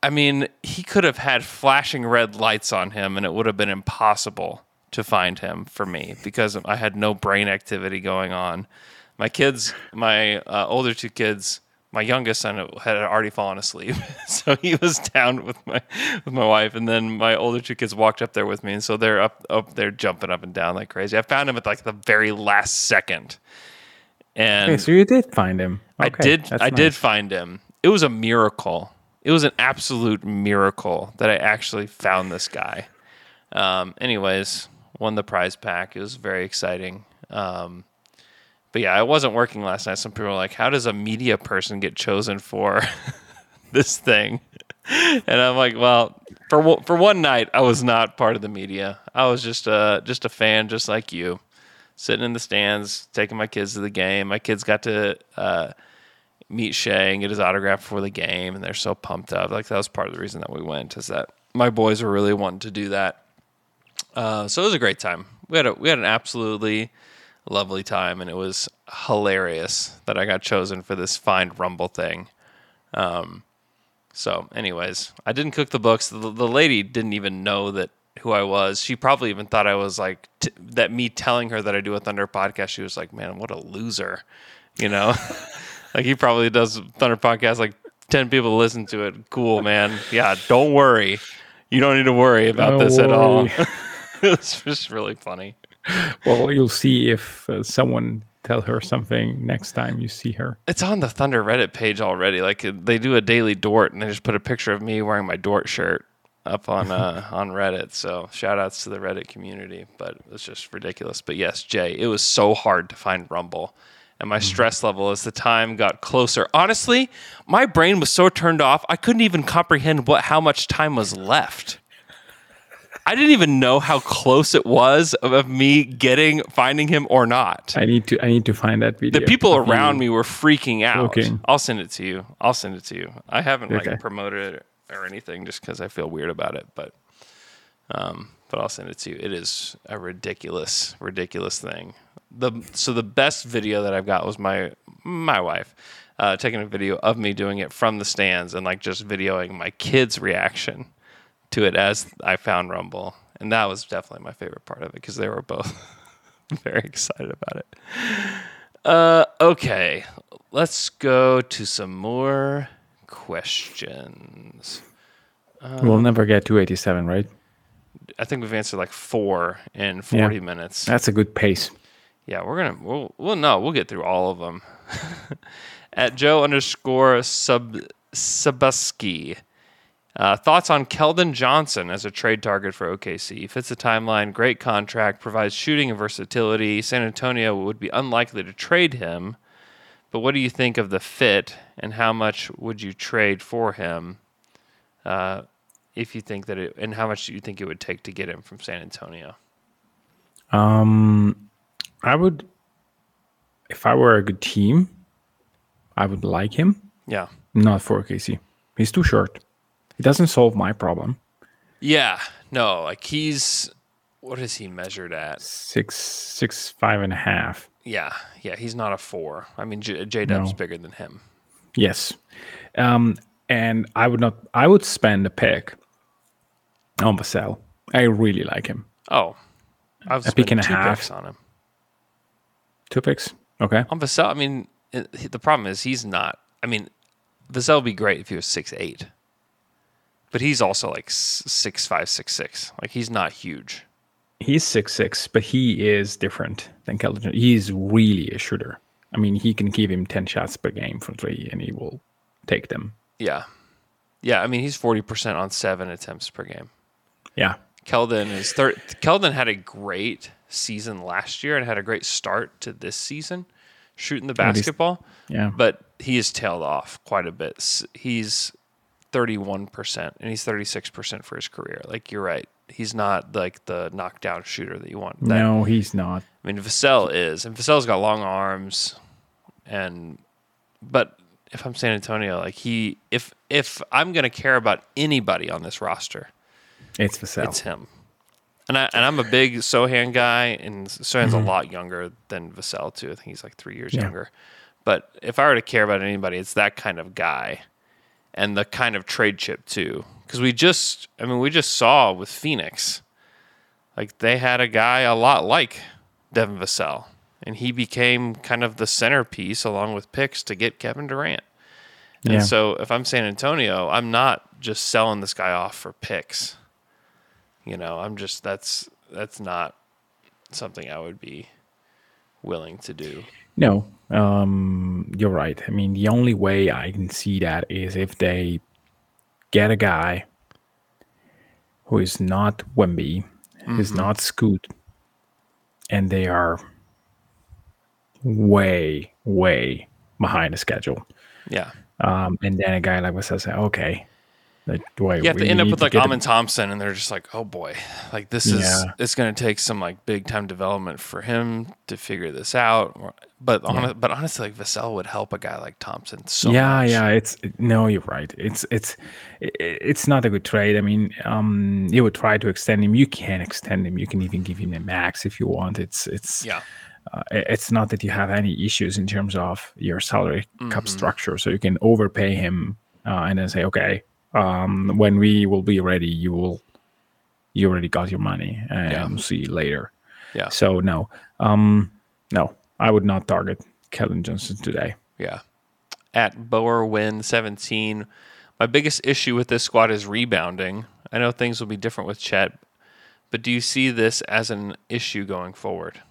I mean, he could have had flashing red lights on him and it would have been impossible to find him for me because I had no brain activity going on. My kids, my uh, older two kids, my youngest son had already fallen asleep, so he was down with my with my wife, and then my older two kids walked up there with me, and so they're up up there jumping up and down like crazy. I found him at like the very last second, and Okay, so you did find him. I did. I did find him. It was a miracle. It was an absolute miracle that I actually found this guy. Um, anyways, won the prize pack. It was very exciting. Um, but yeah, I wasn't working last night. Some people were like, "How does a media person get chosen for this thing?" And I'm like, "Well, for for one night, I was not part of the media. I was just a just a fan, just like you, sitting in the stands, taking my kids to the game. My kids got to." Uh, meet Shai and get his autograph before the game, and they're so pumped up. Like that was part of the reason that we went is that my boys were really wanting to do that. Uh, so it was a great time. We had a we had an absolutely lovely time, and it was hilarious that I got chosen for this Find Rumble thing. Um, so, anyways, I didn't cook the books. The, the lady didn't even know that who I was. She probably even thought I was like t- that. Me telling her that I do a Thunder podcast, she was like, "Man, what a loser," you know. like he probably does Thunder podcast. Like ten people listen to it. Cool, man. Yeah, don't worry. You don't need to worry about Don't this at all. worry. it's just really funny. Well, you'll see if uh, someone tell her something next time you see her. It's on the Thunder Reddit page already. Like they do a daily Dort, and they just put a picture of me wearing my Dort shirt up on uh, on Reddit. So shout outs to the Reddit community. But it's just ridiculous. But yes, Jay, it was so hard to find Rumble. And my stress level as the time got closer. Honestly, my brain was so turned off, I couldn't even comprehend what how much time was left. I didn't even know how close it was of, of me getting finding him or not I need to. I need to find that video. the people around me were freaking out. looking. I'll send it to you. I'll send it to you. I haven't Okay. like promoted it or anything just because I feel weird about it, but um, but I'll send it to you. It is a ridiculous, ridiculous thing. The so the best video that I've got was my my wife uh, taking a video of me doing it from the stands and like just videoing my kids' reaction to it as I found Rumble, and that was definitely my favorite part of it because they were both very excited about it. Uh, okay, let's go to some more questions. we'll never get to 87, right? I think we've answered like four in 40 Yeah. minutes. That's a good pace. Yeah, we're gonna. We'll, well, no, we'll get through all of them. At Joe underscore sub Sabuski. Uh, thoughts on Keldon Johnson as a trade target for OKC? Fits the timeline, great contract, provides shooting and versatility. San Antonio would be unlikely to trade him, but what do you think of the fit and how much would you trade for him? Uh, if you think that it, and how much do you think it would take to get him from San Antonio? Um, I would, if I were a good team, I would like him. Yeah. Not for OKC. He's too short. He doesn't solve my problem. Yeah, no, like he's what is he measured at? Six, six, five and a half. Yeah, yeah, he's not a four. I mean, J, J Dub's No. bigger than him. Yes. Um, and I would not. I would spend a pick on Vassell. I really like him. Oh, I've A pick and a half. picks on him. Two picks. Okay. On Vassell, I mean, the problem is he's not. I mean, Vassell would be great if he was six eight, but he's also like six five, six six. Like he's not huge. He's six six, but he is different than Keldon. He's really a shooter. I mean, he can give him ten shots per game from three, and he will take them. Yeah, yeah. I mean, he's forty percent on seven attempts per game. Yeah. Keldon is third. Keldon had a great season last year and had a great start to this season shooting the basketball. Yeah. but he has tailed off quite a bit. He's 31% and he's 36% for his career. Like you're right. He's not like the knockdown shooter that you want. That, no, he's not. I mean Vassell is. And Vassell's got long arms and but if I'm San Antonio, like he if if I'm going to care about anybody on this roster, It's Vassell. it's him. And I and I'm a big Sochan guy, and Sochan's a lot younger than Vassell too. I think he's like three years Mm-hmm. Yeah. younger. But if I were to care about anybody, it's that kind of guy, and the kind of trade chip too. Because we just, I mean, we just saw with Phoenix, like they had a guy a lot like Devin Vassell, and he became kind of the centerpiece along with picks to get Kevin Durant. And Yeah. so if I'm San Antonio, I'm not just selling this guy off for picks. You know, I'm just that's that's not something I would be willing to do. No, um, you're right. I mean, the only way I can see that is if they get a guy who is not Wemby, is not Scoot, and they are way, way behind the schedule. Yeah. Um, and then a guy like us says, okay, like, do You have to end up with like get a- Thompson and they're just like, oh boy, like this is Yeah. it's gonna take some like big time development for him to figure this out. But hon- but honestly, like Vassell would help a guy like Thompson so yeah, much. yeah. It's no, you're right. It's it's it's not a good trade. I mean, um, you would try to extend him. You can extend him. You can even give him a max if you want. It's it's Yeah. uh, it's not that you have any issues in terms of your salary Mm-hmm. cap structure. So you can overpay him uh, and then say, okay, um, when we will be ready, you will you already got your money, and Yeah. see you later. Yeah. So no, um, no, I would not target Keldon Johnson today. Yeah. At Boer win 17, my biggest issue with this squad is rebounding. I know things will be different with Chet, but do you see this as an issue going forward?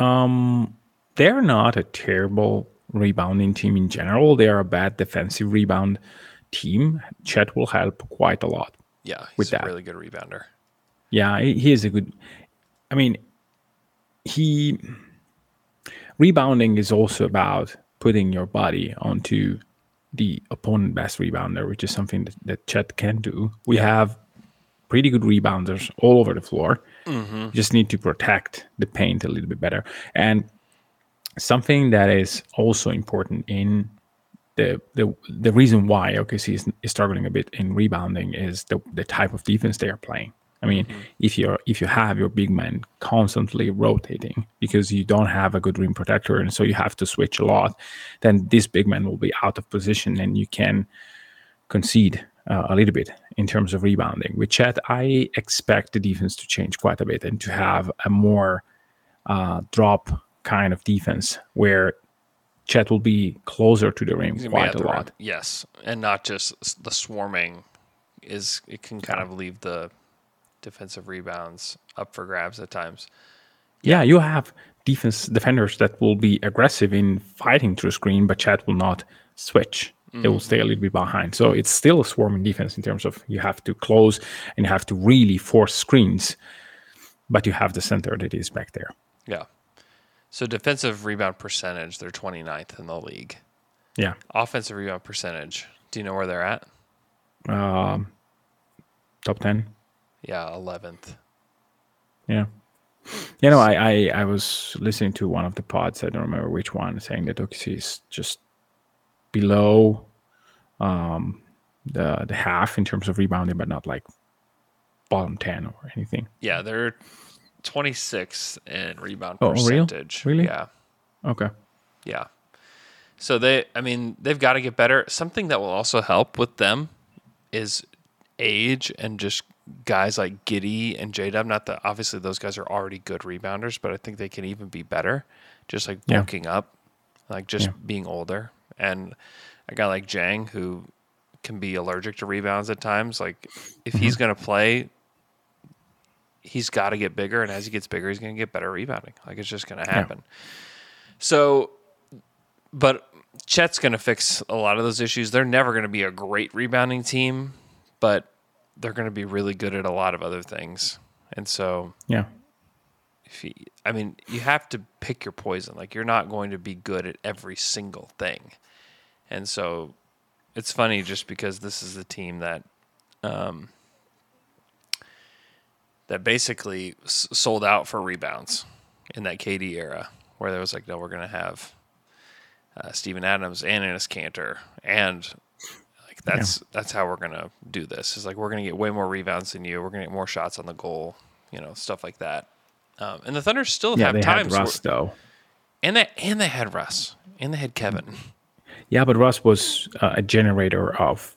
Um, they're not a terrible rebounding team in general. They are a bad defensive rebound team. Chet will help quite a lot. Yeah, he's With a that. really good rebounder. Yeah, he is a good. I mean, he rebounding is also about putting your body onto the opponent best rebounder, which is something that, that Chet can do. We have pretty good rebounders all over the floor. Mm-hmm. You just need to protect the paint a little bit better. And something that is also important in the the the reason why OKC is, is struggling a bit in rebounding is the the type of defense they are playing. I mean, if you're if you have your big man constantly rotating because you don't have a good rim protector and so you have to switch a lot, then this big man will be out of position and you can concede uh, a little bit in terms of rebounding. With Chet, I expect the defense to change quite a bit and to have a more uh, drop kind of defense where Chet will be closer to the rim He's gonna be quite a the rim. lot. Yes, and not just the swarming. Is it can kind of leave the defensive rebounds up for grabs at times. Yeah, you have defense defenders that will be aggressive in fighting through screen, but Chet will not switch. They Mm-hmm. will stay a little bit behind. So it's still a swarming defense in terms of you have to close and you have to really force screens, but you have the center that is back there. Yeah. So defensive rebound percentage, they're 29th in the league. Yeah. Offensive rebound percentage, do you know where they're at? Um, top 10. Yeah, 11th. Yeah. You know, I, I, I was listening to one of the pods, I don't remember which one, saying that OKC is just below um, the the half in terms of rebounding, but not like bottom 10 or anything. Yeah, they're 26th in rebound Oh, real? percentage. Really? Yeah. Okay. Yeah. So they, I mean, they've got to get better. Something that will also help with them is age and just guys like Giddey and J Dub. Not that obviously those guys are already good rebounders, but I think they can even be better. Just like Yeah. up, like just Yeah. being older. And a guy like Dieng who can be allergic to rebounds at times. Like if he's Mm-hmm. going to play, he's got to get bigger, and as he gets bigger, he's going to get better rebounding. Like it's just going to happen. So, but Chet's going to fix a lot of those issues. They're never going to be a great rebounding team, but they're going to be really good at a lot of other things. And so, Yeah. if you, I mean, you have to pick your poison. Like you're not going to be good at every single thing. And so, it's funny just because this is the team that, um, that basically s- sold out for rebounds in that KD era, where there was like, no, we're going to have uh, Steven Adams and Enes Kanter, and like that's that's how we're going to do this. Is like we're going to get way more rebounds than you. We're going to get more shots on the goal, you know, stuff like that. Um, and the Thunder still Yeah, have they had times, where- though. and they and they had Russ, and they had Kevin. Yeah, but Russ was uh, a generator of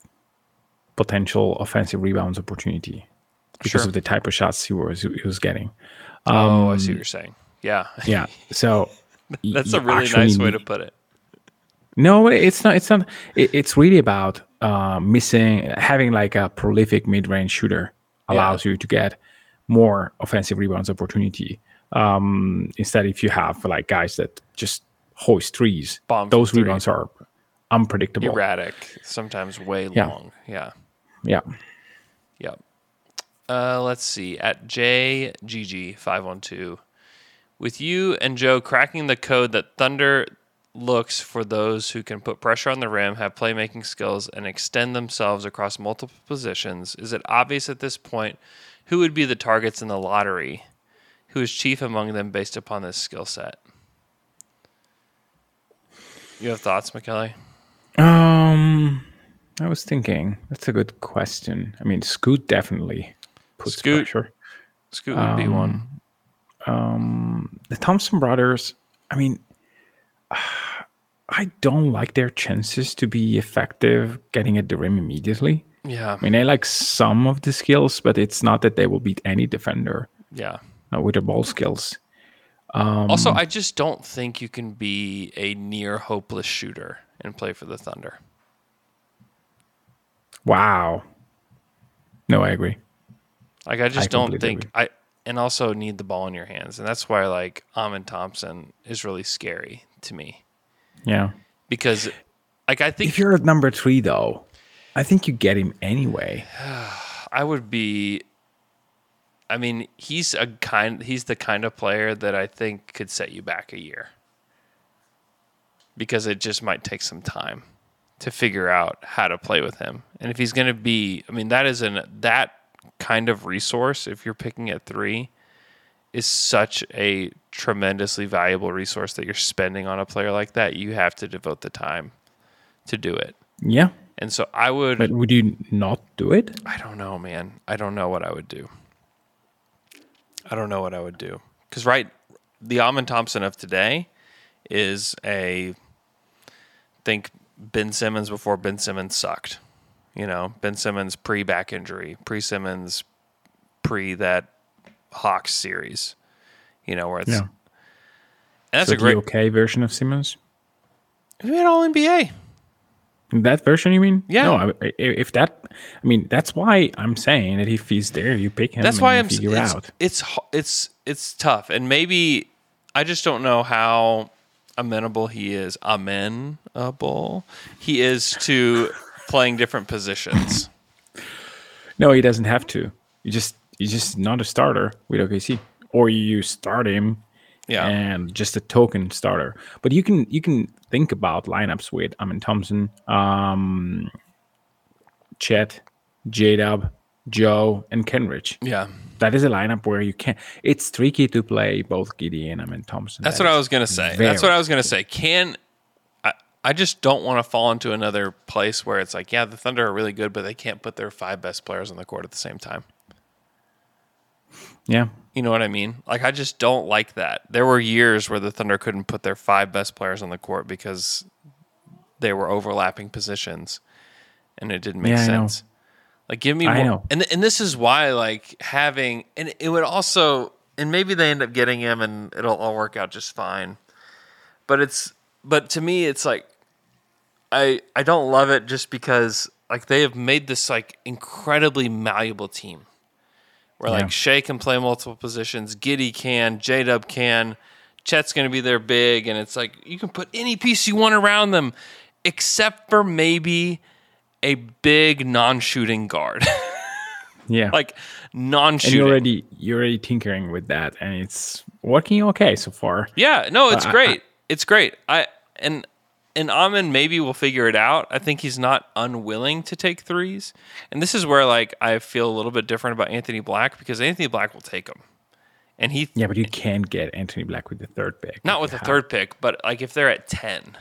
potential offensive rebounds opportunity because Sure. of the type of shots he was he was getting. oh, I see what you're saying. Yeah, Yeah, so that's a really nice way to put it. No, it's not. It's not. It, it's really about uh, missing having like a prolific mid-range shooter allows you to get more offensive rebounds opportunity. Um, instead, if you have like guys that just hoist trees, Bomb those three. rebounds are unpredictable. Erratic, sometimes way Yeah. long. Yeah. Yeah. Yep. Uh, let's see. At JGG512, with you and Joe cracking the code that Thunder looks for those who can put pressure on the rim, have playmaking skills, and extend themselves across multiple positions, is it obvious at this point who would be the targets in the lottery? Who is chief among them based upon this skill set? You have thoughts, McKelly? Um, I was thinking that's a good question. I mean, Scoot definitely puts Scoot. pressure. Scoot would be one. The Thompson brothers. I mean, I don't like their chances to be effective getting at the rim immediately. Yeah. I mean, I like some of the skills, but it's not that they will beat any defender Yeah. uh, with their ball skills. Also, I just don't think you can be a near hopeless shooter and play for the Thunder. Wow. No, I agree. Like I just I don't completely think I and also need the ball in your hands. And that's why like Amen Thompson is really scary to me. Yeah. Because like I think If you're at number three, though, I think you get him anyway. I would be I mean, he's a kind he's the kind of player that I think could set you back a year. Because it just might take some time to figure out how to play with him. And if he's going to be I mean, that is an that kind of resource if you're picking at 3 is such a tremendously valuable resource that you're spending on a player like that. You have to devote the time to do it. Yeah. And so I would But would you not do it? I don't know, man. I don't know what I would do. I don't know what I would do. Because, right, the Amen Thompson of today is a think Ben Simmons before Ben Simmons sucked. You know, Ben Simmons pre back injury, pre Simmons pre that Hawks series. You know, where it's Yeah. That's so a great. the okay version of Simmons. We had all NBA. That version, you mean? Yeah. No, I- I- if that, I mean, that's why I'm saying that if he's there, you pick him. That's and why you I'm. figure It's, out. it's it's it's tough, and maybe I just don't know how amenable he is. Amenable he is to playing different positions. No, he doesn't have to. You just he's just not a starter with OKC, or you start him Yeah. and just a token starter. But you can you can think about lineups with I mean Thompson, um, Chet, J Dub, Joe, and Kenrich. Yeah. That is a lineup where you can. It's tricky to play both Giddey and I mean Thompson. That's That what I was gonna say. That's what I was gonna say. Can I? Just don't want to fall into another place where it's like, yeah, the Thunder are really good, but they can't put their five best players on the court at the same time. Yeah, You know what I mean? Like, I just don't like that. There were years where the Thunder couldn't put their five best players on the court because they were overlapping positions, and it didn't make Yeah, sense. Like, give me I more. know. And and this is why, like, having and it would also, and maybe they end up getting him, and it'll all work out just fine. But it's, but to me, it's like, I I don't love it just because like they have made this like incredibly malleable team where Yeah. like Shai can play multiple positions, Giddey can, J Dub can, Chet's going to be their big, and it's like you can put any piece you want around them, except for maybe a big non-shooting guard, yeah. like non-shooting. you're already you're already tinkering with that, and it's working okay so far. Yeah, no, it's Uh, I- great. it's great. I and and Amen maybe will figure it out. I think he's not unwilling to take threes, and this is where like I feel a little bit different about Anthony Black because Anthony Black will take them, and he Yeah, but you can't get Anthony Black with the third pick. not with the have- third pick, but like if they're at ten,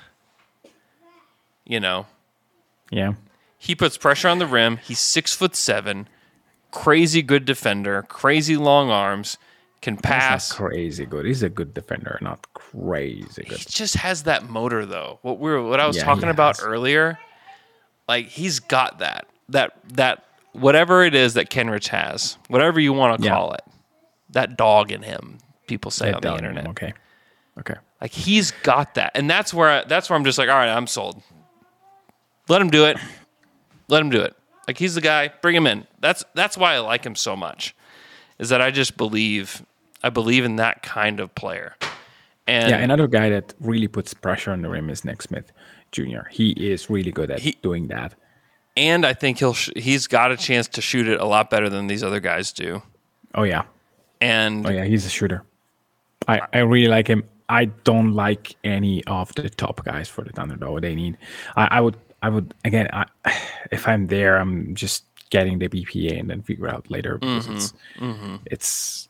you know, Yeah, he puts pressure on the rim. He's six foot seven, crazy good defender, crazy long arms, can He's pass. not crazy good. He's a good defender, not crazy good. He just has that motor though. What we were what I was Yeah, talking about has. earlier, like he's got that. That that whatever it is that Kenrich has, whatever you want to Yeah. call it. That dog in him, people say That on the internet. Okay, okay. Like he's got that. And that's where I, that's where I'm just like, all right, I'm sold. Let him do it. Let him do it. Like he's the guy. Bring him in. That's that's why I like him so much. Is that I just believe I believe in that kind of player. And Yeah, another guy that really puts pressure on the rim is Nick Smith Jr. He is really good at He- doing that. and I think he'll sh- he's got a chance to shoot it a lot better than these other guys do. Oh yeah, And oh yeah, he's a shooter. I I really like him. I don't like any of the top guys for the Thunder though. They need. I, I would I would again. I, if I'm there, I'm just getting the BPA and then figure out later because mm-hmm. it's mm-hmm. it's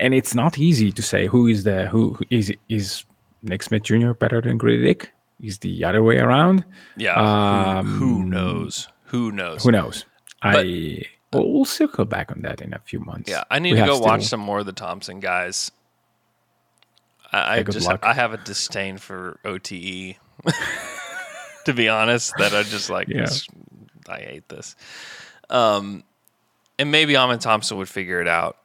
and it's not easy to say who is the who, who is is Nick Smith Jr. better than Grady Dick? Is the other way around? yeah, who, who knows? Who knows? Who knows? I we'll, we'll circle back on that in a few months. Yeah, I need We to go watch some more of the Thompson guys. I, I just luck. I have a disdain for OTE. to be honest, that I just like Yeah. I hate this. Um, and maybe Amen Thompson would figure it out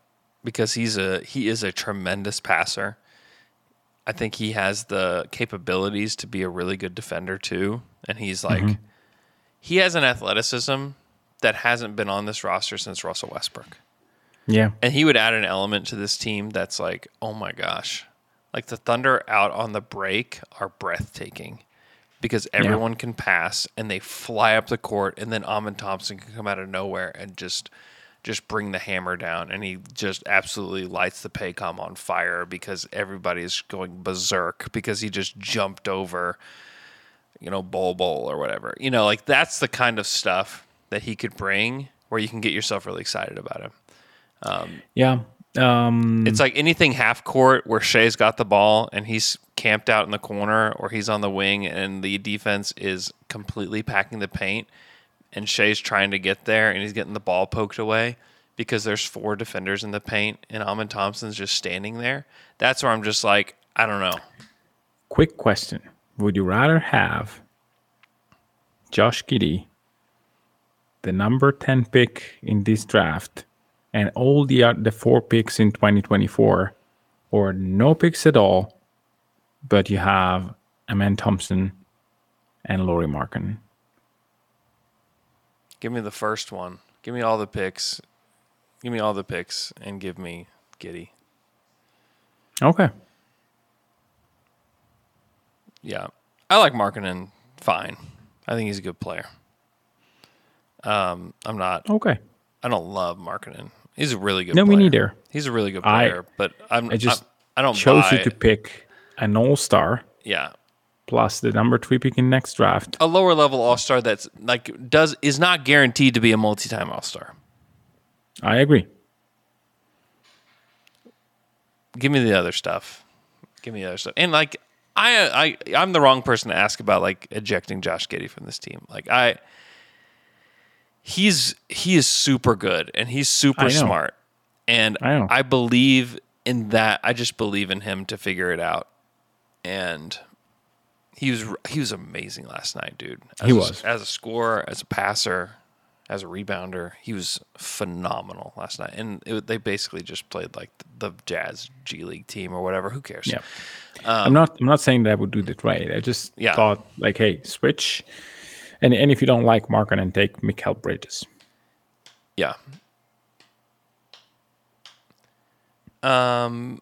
because he's a he is a tremendous passer. I think he has the capabilities to be a really good defender too, and he's like Mm-hmm. he has an athleticism that hasn't been on this roster since Russell Westbrook. Yeah, And he would add an element to this team that's like, oh my gosh. Like the Thunder out on the break are breathtaking because everyone can pass and they fly up the court and then Amen Thompson can come out of nowhere and just just bring the hammer down and he just absolutely lights the Paycom on fire because everybody's going berserk because he just jumped over you know, Bol Bol or whatever. You know, like that's the kind of stuff that he could bring where you can get yourself really excited about him. yeah. Um, It's like anything half court where Shai's got the ball and he's camped out in the corner or he's on the wing and the defense is completely packing the paint and Shai's trying to get there and he's getting the ball poked away because there's four defenders in the paint and Amen Thompson's just standing there. That's where I'm just like, I don't know. quick question: Would you rather have Josh Giddey, the number ten pick in this draft, and all the oth- the four picks in 2024, or no picks at all, but you have Amen Thompson and Lauri Markkanen. Give me the first one. Give me all the picks. Give me all the picks and give me Giddey. Okay. Yeah. I like Markkanen fine. I think he's a good player. Um, I'm not Okay. I don't love Markkanen. He's a really good No, me player. neither. He's a really good I- player, but I'm I just I, I don't chose buy you to pick an all star yeah. Plus the number three pick in next draft. A lower level all star that's like does is not guaranteed to be a multi time all star. I agree. give me the other stuff. Give me the other stuff. And like I I I'm the wrong person to ask about like ejecting Josh Giddey from this team. Like I he's he is super good and he's super smart. And I. I believe in that. I just believe in him to figure it out. And he was he was amazing last night, dude. As He a- was. as a scorer, as a passer, as a rebounder. He was phenomenal last night, and it, they basically just played like the Jazz G League team or whatever. Who cares? Yeah. I'm not I'm not saying that I would do that right. I just Um, Yeah. thought like, hey, switch. And and if you don't like Markkanen and take Mikal Bridges. Yeah. Um,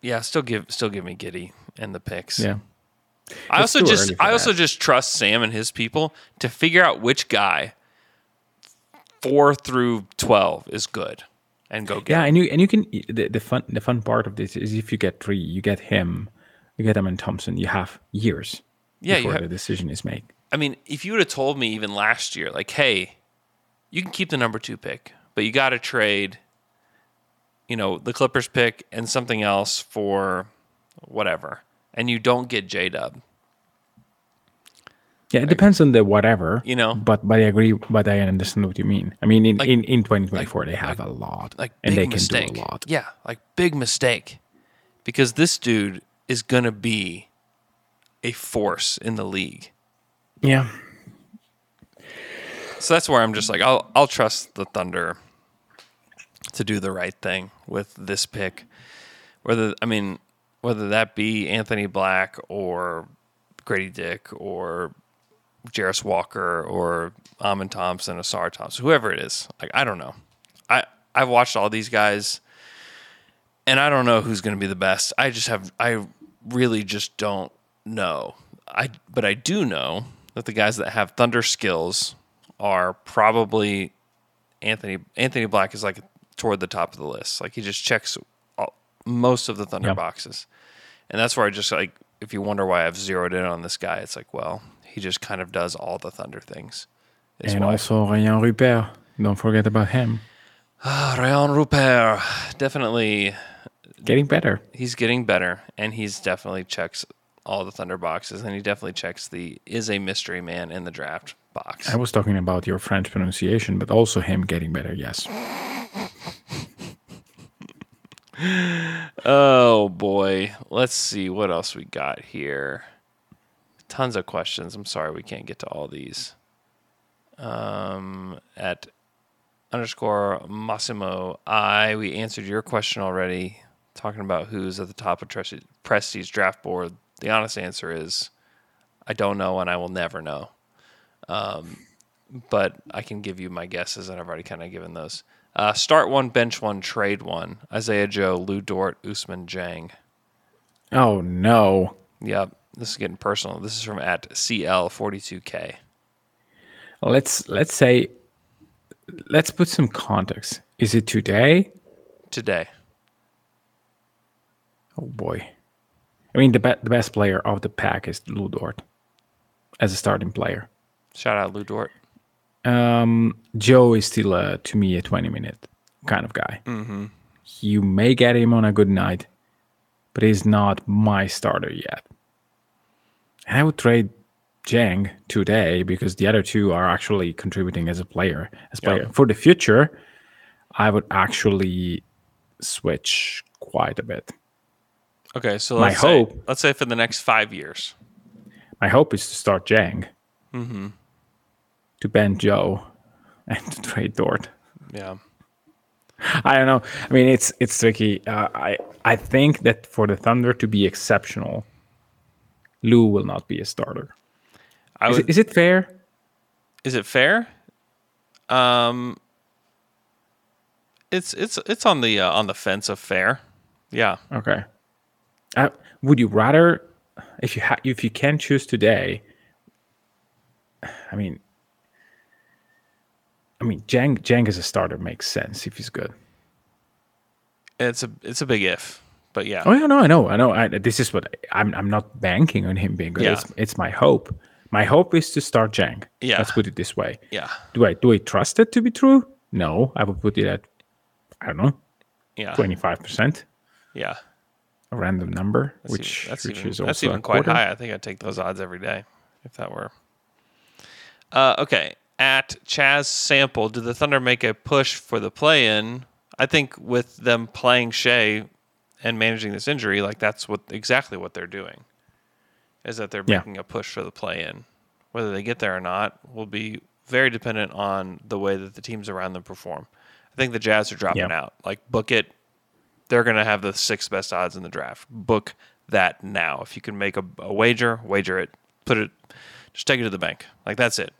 yeah. Still give still give me Giddey and the picks. Yeah. I also just I also just trust Sam and his people to figure out which guy four through twelve is good and go get. Yeah, him. and you and you can the, the fun the fun part of this is if you get three, you get him, you get him and Thompson, you have years Yeah, before have- the decision is made. I mean, if you would have told me even last year, like, hey, you can keep the number two pick, but you got to trade, you know, the Clippers pick and something else for whatever, and you don't get J Dub. Yeah, it depends on the whatever, You know? But but I agree, but I understand what you mean. I mean, in Like- in, in 2024, they have a lot, Like, and big they can mistake. do a lot. Yeah, like big mistake, because this dude is gonna be a force in the league. Yeah, So that's where I'm just like, I'll I'll trust the Thunder to do the right thing with this pick. Whether I mean, whether that be Anthony Black or Grady Dick or Jarace Walker or Amen Thompson, Ausar Thompson, whoever it is. Like I don't know. I I've watched all these guys, and I don't know who's going to be the best. I just have I really just don't know. I but I do know that the guys that have Thunder skills are probably Anthony Anthony Black is like toward the top of the list. Like he just checks most of the Thunder Yep. boxes, and that's where I just like if you wonder why I've zeroed in on this guy, it's like well he just kind of does all the Thunder things. And why. also Rayan Rupert. Don't forget about him. Ah, Rayan Rupert definitely Getting better. he's getting better, and he's definitely checks all the Thunder boxes, and he definitely checks the is a mystery man in the draft box. I was talking about your French pronunciation, but also him getting better. Yes. Oh boy. Let's see what else we got here. Tons of questions. I'm sorry we can't get to all these. Um, at underscore Massimo I, we answered your question already, talking about who's at the top of Presti's draft board. The honest answer is I don't know and I will never know. Um, but I can give you my guesses, and I've already kind of given those. Uh, start one, bench one, trade one. Isaiah Joe, Lu Dort, Ousmane Dieng. Oh no. Yep, this is getting personal. This is from at CL42K. Let's let's say let's put some context. Is it today? Today. Oh boy. I mean the be- the best player of the pack is Lu Dort as a starting player. Shout out Lu Dort. Um, Joe is still uh, to me a 20 minute kind of guy. Mm-hmm. You may get him on a good night, but he's not my starter yet. And I would trade Dieng today because the other two are actually contributing as a player. As player for the future, I would actually switch quite a bit. Okay, so My let's say, hope- let's say for the next five years. My hope is to start Dieng, to ban Joe, and to trade Dort. Yeah. I don't know. I mean, it's it's tricky. Uh, I I think that for the Thunder to be exceptional, Lu will not be a starter. Is, would, it, is it fair? is it fair? Um, it's it's it's on the uh, on the fence of fair. Yeah. Okay. Uh, would you rather, if you ha- if you can choose today? I mean, I mean, Jang Jang as a starter makes sense if he's good. It's a it's a big if, but yeah. Oh yeah, no, I know, I know. I, this is what I, I'm. I'm not banking on him being good. Yeah. It's, it's my hope. My hope is to start Jang. Yeah. Let's put it this way. Yeah. Do I do I trust it to be true? No, I would put it at I don't know, Yeah. twenty five percent, Yeah. a random number, That's which even, that's which even, is also that's even quite quarter. high. I think I'd take those odds every day if that were. Uh, okay. At Chaz Sample, did the Thunder make a push for the play in? I think with them playing Shai and managing this injury, like that's what exactly what they're doing. Is that they're Yeah. making a push for the play in. Whether they get there or not will be very dependent on the way that the teams around them perform. I think the Jazz are dropping Yeah. out. Like book it they're going to have the sixth best odds in the draft. Book that now. If you can make a, a wager, wager it. Put it, just take it to the bank. Like that's it.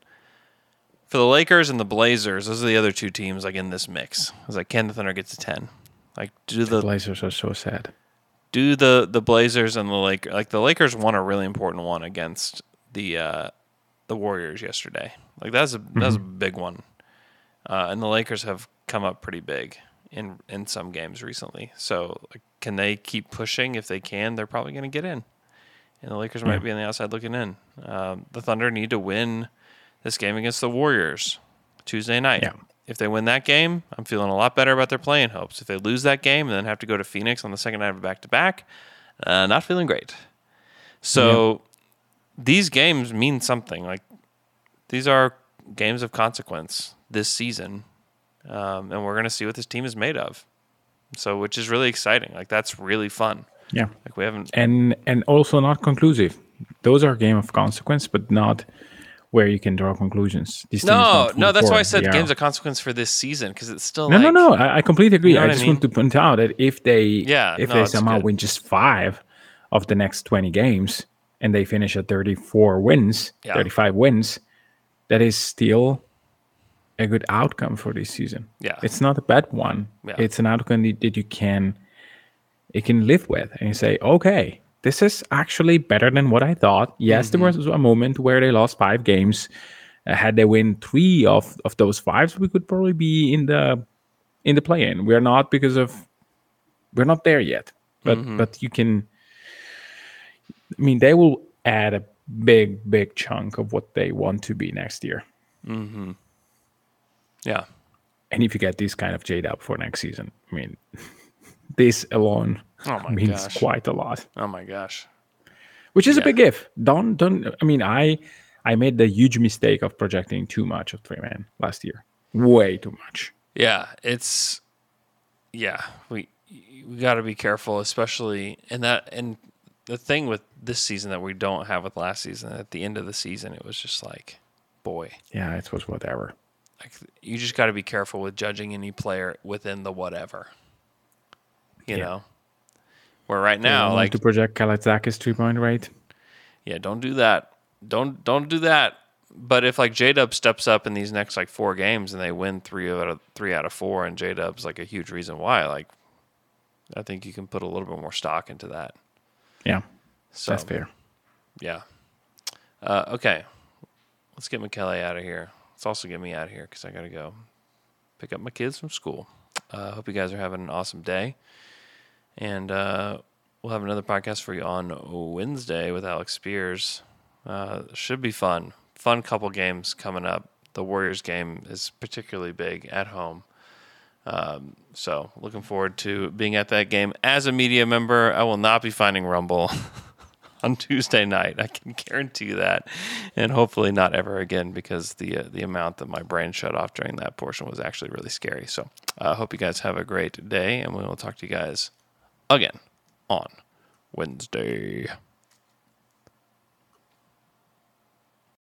For the Lakers and the Blazers, those are the other two teams like in this mix. I was like, can the Thunder get to ten? Like, do the Blazers are so sad. do the the Blazers and the Lakers like the Lakers won a really important one against the uh, the Warriors yesterday. Like that's a that's a big one, uh, and the Lakers have come up pretty big in in some games recently. So like, can they keep pushing? If they can, they're probably going to get in, and the Lakers might be on the outside looking in. Um, the Thunder need to win this game against the Warriors Tuesday night. Yeah. If they win that game, I'm feeling a lot better about their play-in hopes. If they lose that game and then have to go to Phoenix on the second night of back to back, not feeling great. So these games mean something. Like these are games of consequence this season, um, and we're going to see what this team is made of. So, which is really exciting. Like that's really fun. Yeah. Like we haven't. and and also not conclusive. Those are game of consequence, but not where you can draw conclusions. These No, no, that's why I said games of consequence for this season because it's still No, like, no, no. I, I completely agree. You know I what I just mean? want to point out that if they, Yeah, if no, they somehow good. win just five of the next twenty games and they finish at thirty-four wins, Yeah. thirty-five wins, that is still a good outcome for this season. Yeah. it's not a bad one. Yeah. It's an outcome that that you can, it can live with, and you say, okay, this is actually better than what I thought. Yes, Mm-hmm. there was a moment where they lost five games. Uh, had they win three of, of those fives, we could probably be in the in the play-in. We're not because of we're not there yet. But Mm-hmm. but you can. I mean, they will add a big big chunk of what they want to be next year. Mm-hmm. Yeah, And if you get this kind of J Dub for next season, I mean, this alone Oh my means gosh. quite a lot. Oh my gosh. Which is Yeah. a big if. Don't don't. I mean, I I made the huge mistake of projecting too much of Tre Mann last year. Way too much. Yeah, it's yeah, we we got to be careful especially and that and the thing with this season that we don't have with last season at the end of the season it was just like boy, Yeah, it was whatever. like you just got to be careful with judging any player within the whatever. You Yeah. know. Where right now like to project Kalaitzakis three point rate. yeah, don't do that. Don't don't do that. But if like J Dub steps up in these next like four games and they win three out of three out of four, and J Dub's like a huge reason why, like I think you can put a little bit more stock into that. Yeah, So that's fair. Yeah. Uh, okay, let's get Michele out of here. Let's also get me out of here because I gotta go pick up my kids from school. Uh, hope you guys are having an awesome day, and uh, we'll have another podcast for you on Wednesday with Alex Spears. Uh, should be fun. Fun couple games coming up. The Warriors game is particularly big at home. Um, so looking forward to being at that game as a media member. I will not be finding Rumble on Tuesday night. I can guarantee that, and hopefully not ever again because the uh, the amount that my brain shut off during that portion was actually really scary. So I uh, hope you guys have a great day, and we will talk to you guys again on Wednesday.